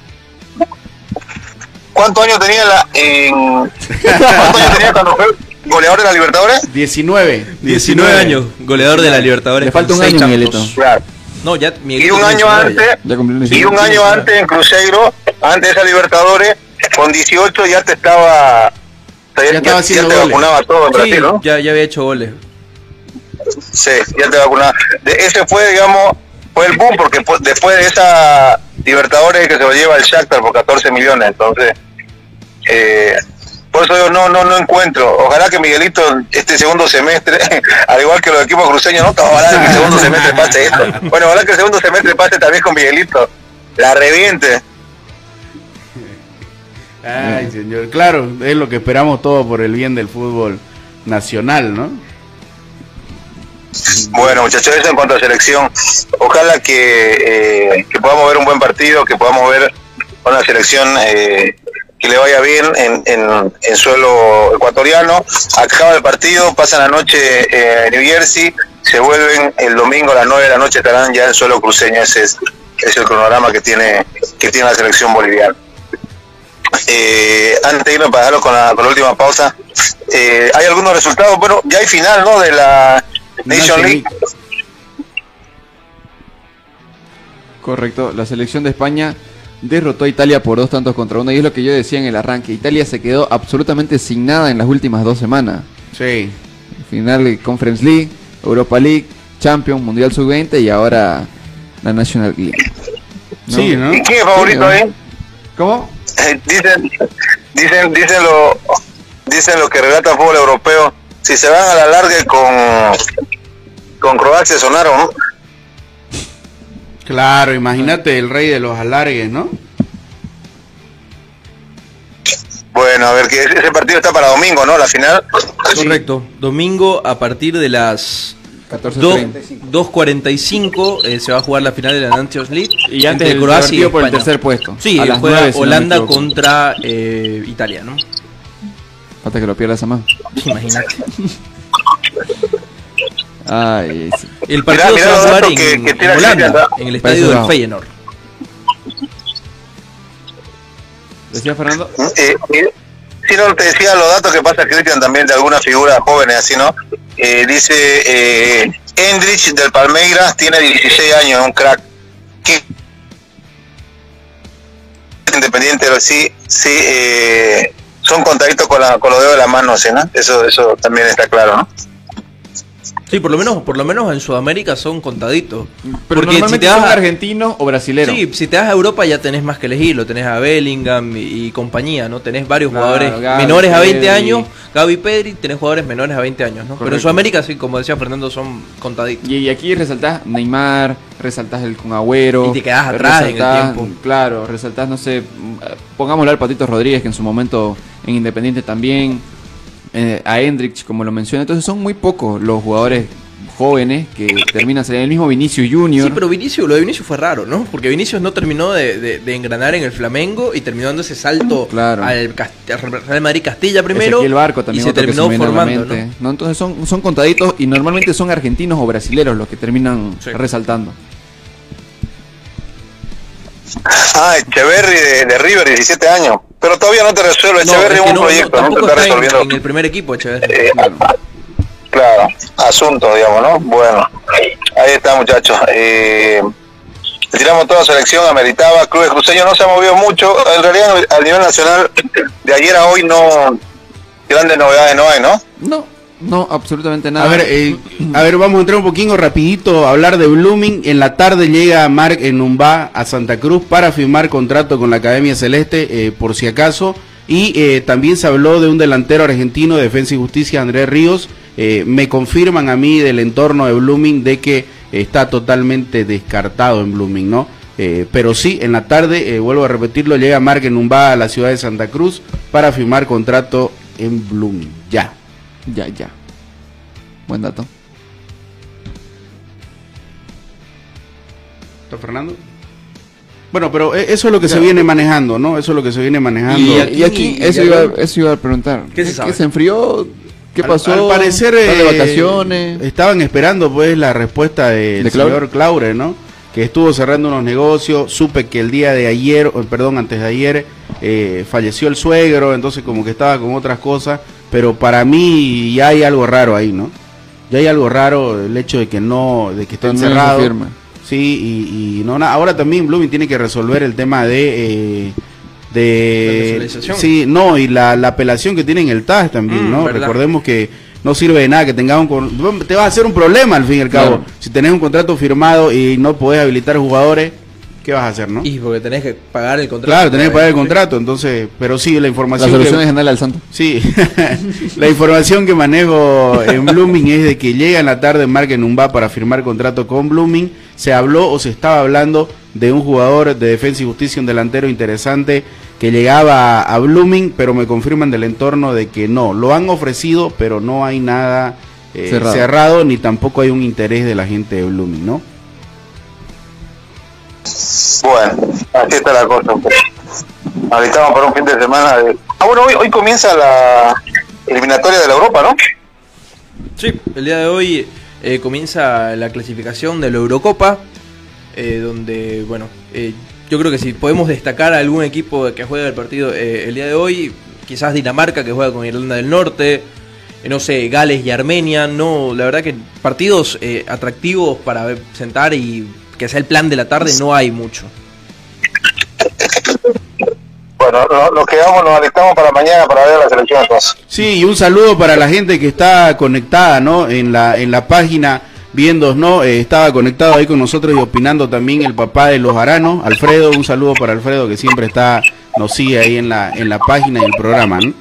¿Cuántos años tenía la, en, ¿Cuántos años tenía cuando fue goleador de la Libertadores?
19.
19 años, goleador de la Libertadores.
Le falta un año. Miguelito.
Claro.
No, ya
Y un año
19 ya.
antes,
Ya
y un
18.
año antes en Cruzeiro, antes de esa Libertadores, con 18 ya te estaba.
Ya estaba haciendo
te
goles.
vacunaba todo en
Sí,
Brasil, ¿no?
ya, ya había hecho goles.
Sí, ya te vacunaba. De, ese fue, digamos, fue el boom, porque pu- después de esa Libertadores que se lo lleva el Shakhtar por 14 millones, entonces. Eh, por eso yo no, no, no encuentro. Ojalá que Miguelito este segundo semestre, al igual que los equipos cruceños, no, ojalá que el segundo semestre pase esto. Bueno, ojalá que el segundo semestre pase también con Miguelito. La reviente.
Ay, señor. Claro, es lo que esperamos todo por el bien del fútbol nacional, ¿no?
Bueno, muchachos, eso en cuanto a selección. Ojalá que, eh, que podamos ver un buen partido, que podamos ver una selección eh, que le vaya bien en, en, en suelo ecuatoriano. Acaba el partido, pasan la noche eh, en New Jersey, se vuelven el domingo a las 9 de la noche, estarán ya en suelo cruceño. Ese es, es el cronograma que tiene, que tiene la selección boliviana. Eh, antes de irme para dejarlo con la, con la última pausa, eh, ¿hay algunos resultados? Bueno, ya hay final, ¿no? De la Nation League.
Correcto, la selección de España derrotó a Italia por dos tantos contra uno y es lo que yo decía en el arranque. Italia se quedó absolutamente sin nada en las últimas dos semanas.
Sí.
Final de Conference League, Europa League, Champions, Mundial Sub-20 y ahora la National League. ¿No?
Sí, ¿no?
¿Y quién es favorito
Sí,
ahí?
¿Cómo?
Eh, dicen, dicen, dicen lo, dicen lo que relata el fútbol europeo. Si se van a la larga con, con Croacia sonaron, ¿no?
Claro, imagínate el rey de los alargues, ¿no?
Bueno, a ver, que ese partido está para domingo, ¿no? La final.
Correcto. Domingo a partir de las
14:30.
2.45 eh, se va a jugar la final de la Nations League.
Y antes el
Croacia y
partido por el
España.
tercer puesto.
Sí,
A las
juega
si no
Holanda contra eh, Italia, ¿no?
Falta que lo pierdas a más.
Imagínate.
Ay, sí.
El partido
Mirá,
se va a
mirá
jugar
los
en,
que- que
en Holanda, el estadio del. Feyenoord.
¿Decía Fernando?
Eh, eh, si no te decía los datos que pasa Cristian también de algunas figuras jóvenes, así, ¿no? Eh, dice eh, Endrich del Palmeiras tiene 16 años, un crack. ¿Qué? Independiente, pero sí, sí, eh, son contaditos con, la, con los dedos de la mano, ¿sí, no? Eso, eso también está claro, ¿no?
Sí, por lo menos, por lo menos en Sudamérica son contaditos.
Pero
Porque si
normalmente
te vas
son
a-
argentinos o brasileros.
Sí, si te vas a Europa ya tenés más que elegir, lo tenés a Bellingham y, y compañía, ¿no? Tenés varios
Claro,
jugadores menores a 20
Pedri.
años, Gaby Pedri, tenés jugadores menores a 20 años, ¿no? Pero en. Sudamérica, sí, como decía Fernando, son contaditos.
Y, y aquí resaltás Neymar, resaltás el Kun Agüero.
Y te quedás atrás en el
resaltás-
tiempo.
Claro, resaltás, no sé, pongámosle al Patito Rodríguez, que en su momento en Independiente también, eh, a Hendrix, como lo menciona. Entonces son muy pocos los jugadores jóvenes que terminan saliendo. El mismo Vinicius Junior.
Sí, pero Vinicius, lo de Vinicius fue raro, ¿no? Porque Vinicius no terminó de, de- de engranar en el Flamengo y terminó dando ese salto
Claro.
al Real Madrid Castilla primero.
Ezequiel Barco también
y se terminó
la
formando, ¿no?
¿no? Entonces son, son contaditos y normalmente son argentinos o brasileros los que terminan
Sí.
resaltando.
Ah, Echeverry de, de River, 17 años. Pero todavía no te resuelve. Echeverry
es
es
que
un
no,
proyecto, no, te está
está en,
resolviendo.
en el primer equipo, Echeverri.
Eh,
Claro.
Claro, asunto, digamos, ¿no? Bueno, ahí está, muchachos. Eh, tiramos toda la selección, ameritaba. Clubes Cruceño no se ha movido mucho. En realidad, a nivel nacional, de ayer a hoy, no. Grandes novedades no hay, ¿no?
No, no, absolutamente nada.
A ver, eh, a ver, vamos a entrar un poquito rapidito a hablar de Blooming. En la tarde llega Mark Enumba a Santa Cruz para firmar contrato con la Academia Celeste, eh, por si acaso. Y eh, también se habló de un delantero argentino de Defensa y Justicia, Andrés Ríos. Me confirman a mí del entorno de Blooming de que está totalmente descartado en Blooming, ¿no? Pero sí, en la tarde, vuelvo a repetirlo, llega Mark Numba a la ciudad de Santa Cruz para firmar contrato en Blooming. Ya.
Ya, ya. Buen dato.
¿Está Fernando? Bueno, pero eh, eso es lo que se viene manejando, ¿no? Eso es lo que se viene manejando.
Y, y aquí, eso iba, eso iba a preguntar.
¿Qué se sabe?
se enfrió? ¿Qué
Al-
pasó?
Al, parecer
¿Están de
eh,
vacaciones.
estaban esperando pues la respuesta del señor Claure, ¿no? Que estuvo cerrando unos negocios. Supe que el día de ayer, o, perdón, antes de ayer, eh, falleció el suegro, entonces como que estaba con otras cosas. Pero para mí ya hay algo raro ahí, ¿no? Ya hay algo raro el hecho de que no, de que
no
encerrado.
firma.
Sí, y, y no na- ahora también Blooming tiene que resolver el tema de eh,
La
de
nacionalización.
sí, no, y la, la apelación que tiene en el TAS también,
Mm,
¿no?
verdad.
Recordemos que no sirve de nada que tengas un con- te va a hacer un problema al fin y al cabo.
Claro.
Si tenés un contrato firmado y no podés habilitar jugadores, ¿qué vas a hacer, no?
Y porque tenés que pagar el contrato.
Claro, tenés que pagar el contrato, entonces, pero sí, la
La
información
solución
que-
es ganarle al santo.
Sí, la información que manejo en Blooming es de que llega en la tarde Mark Numba para firmar contrato con Blooming. Se habló o se estaba hablando de un jugador de defensa y justicia, un delantero interesante que llegaba a Blooming, pero me confirman del entorno de que no. Lo han ofrecido, pero no hay nada eh,
Cerrado.
cerrado. ni tampoco hay un interés de la gente de Blooming, ¿no?
Bueno, así está la cosa. pues. Ahorita para un fin de semana. De... Ah, bueno, hoy, hoy comienza la eliminatoria de la Europa, ¿no?
Sí, el día de hoy eh, comienza la clasificación de la Eurocopa, eh, donde, bueno, eh, yo creo que si podemos destacar a algún equipo que juega el partido eh, el día de hoy, quizás Dinamarca que juega con Irlanda del Norte, no sé, Gales y Armenia, no, la verdad que partidos atractivos para sentar y que sea el plan de la tarde no hay mucho.
Bueno, lo- los que vamos, nos alistamos para mañana para ver la selección entonces.
Sí, y un saludo para la gente que está conectada, ¿no? En la, en la página, viendo, ¿no? Eh, estaba conectado ahí con nosotros y opinando también el papá de los aranos, Alfredo, un saludo para Alfredo que siempre está, nos sigue ahí en la, en la página y el programa, ¿no?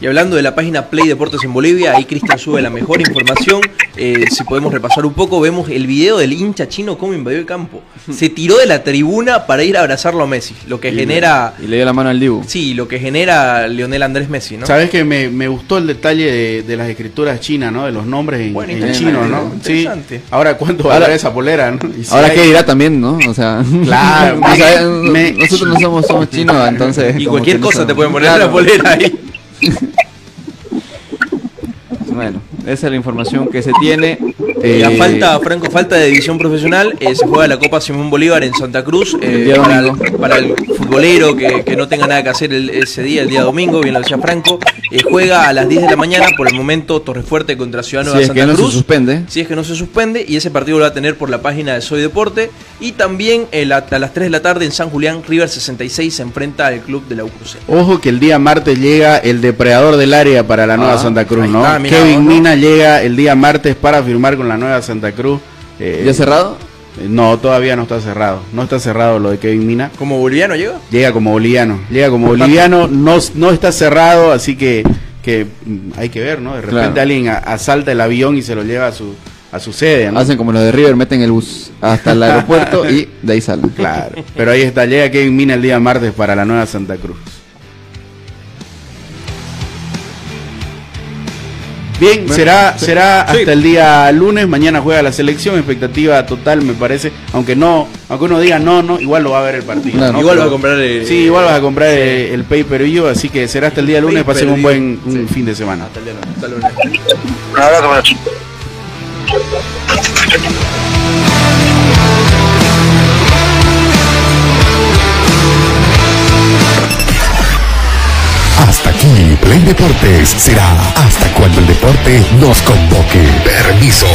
Y hablando de la página Play Deportes en Bolivia, ahí Cristian sube la mejor información. Eh, si podemos repasar un poco, vemos el video del hincha chino cómo invadió el campo. Se tiró de la tribuna para ir a abrazarlo a Messi, lo que
Y le-
genera...
Y le dio la mano al Dibu.
Sí, lo que genera Lionel Andrés Messi, ¿no?
Sabes que me, me gustó el detalle de, de las escrituras chinas, ¿no? De los nombres en,
Bueno,
en
interesante,
chino, ¿no? Sí.
interesante.
Ahora, ¿cuánto
Ahora-
vale esa polera, no? Y si
Ahora
hay-
qué dirá también, ¿no? O sea,
Claro,
o sea,
me-
nosotros no somos, somos chinos, entonces.
Y cualquier
que no
cosa te pueden poner en
Claro.
la polera ahí.
Bueno, esa es la información que se tiene.
Eh, falta, Franco, falta de división profesional, eh, se juega la Copa Simón Bolívar en Santa Cruz. eh, para, el,
domingo.
para el futbolero que, que no tenga nada que hacer el- ese día, el día domingo, bien lo decía Franco, eh, juega a las 10 de la mañana, por el momento Torrefuerte contra Ciudadano
Si
de
es
Santa
que no se
Cruz.
suspende.
Si es que no se suspende, y ese partido lo va a tener por la página de Soy Deporte. Y también eh, la- a las 3 de la tarde en San Julián, River 66 se enfrenta al club de la UCC.
Ojo que el día martes llega el depredador del área para la Nueva
Ah,
Santa Cruz, ¿no?
está, mira,
Kevin
¿no?
Mina llega el día martes para firmar con la Nueva Santa Cruz. Eh,
¿Ya cerrado?
No, todavía no está cerrado. No está cerrado lo de Kevin Mina.
¿Como boliviano llega?
Llega como boliviano. Llega como boliviano. No, no está cerrado, así que, que mm, hay que ver, ¿no? De repente
Claro.
alguien asalta el avión y se lo lleva a su, a su sede, ¿no?
Hacen como los de River, meten el bus hasta el aeropuerto y de ahí salen.
Claro. Pero ahí está, llega Kevin Mina el día martes para la Nueva Santa Cruz. Bien,
Bueno,
será,
sí.
será
Sí.
hasta el día lunes, mañana juega la selección, expectativa total me parece, aunque no, aunque uno diga no, no, igual lo va a ver el partido.
Claro.
¿no?
Igual
Pero-
vas a comprar el-
Sí, igual vas a comprar el, el pay per view, así que será hasta el día lunes, pasen un buen un fin de semana.
Hasta el día lunes, hasta el lunes.
Play Deportes será hasta cuando el deporte nos convoque. Permiso.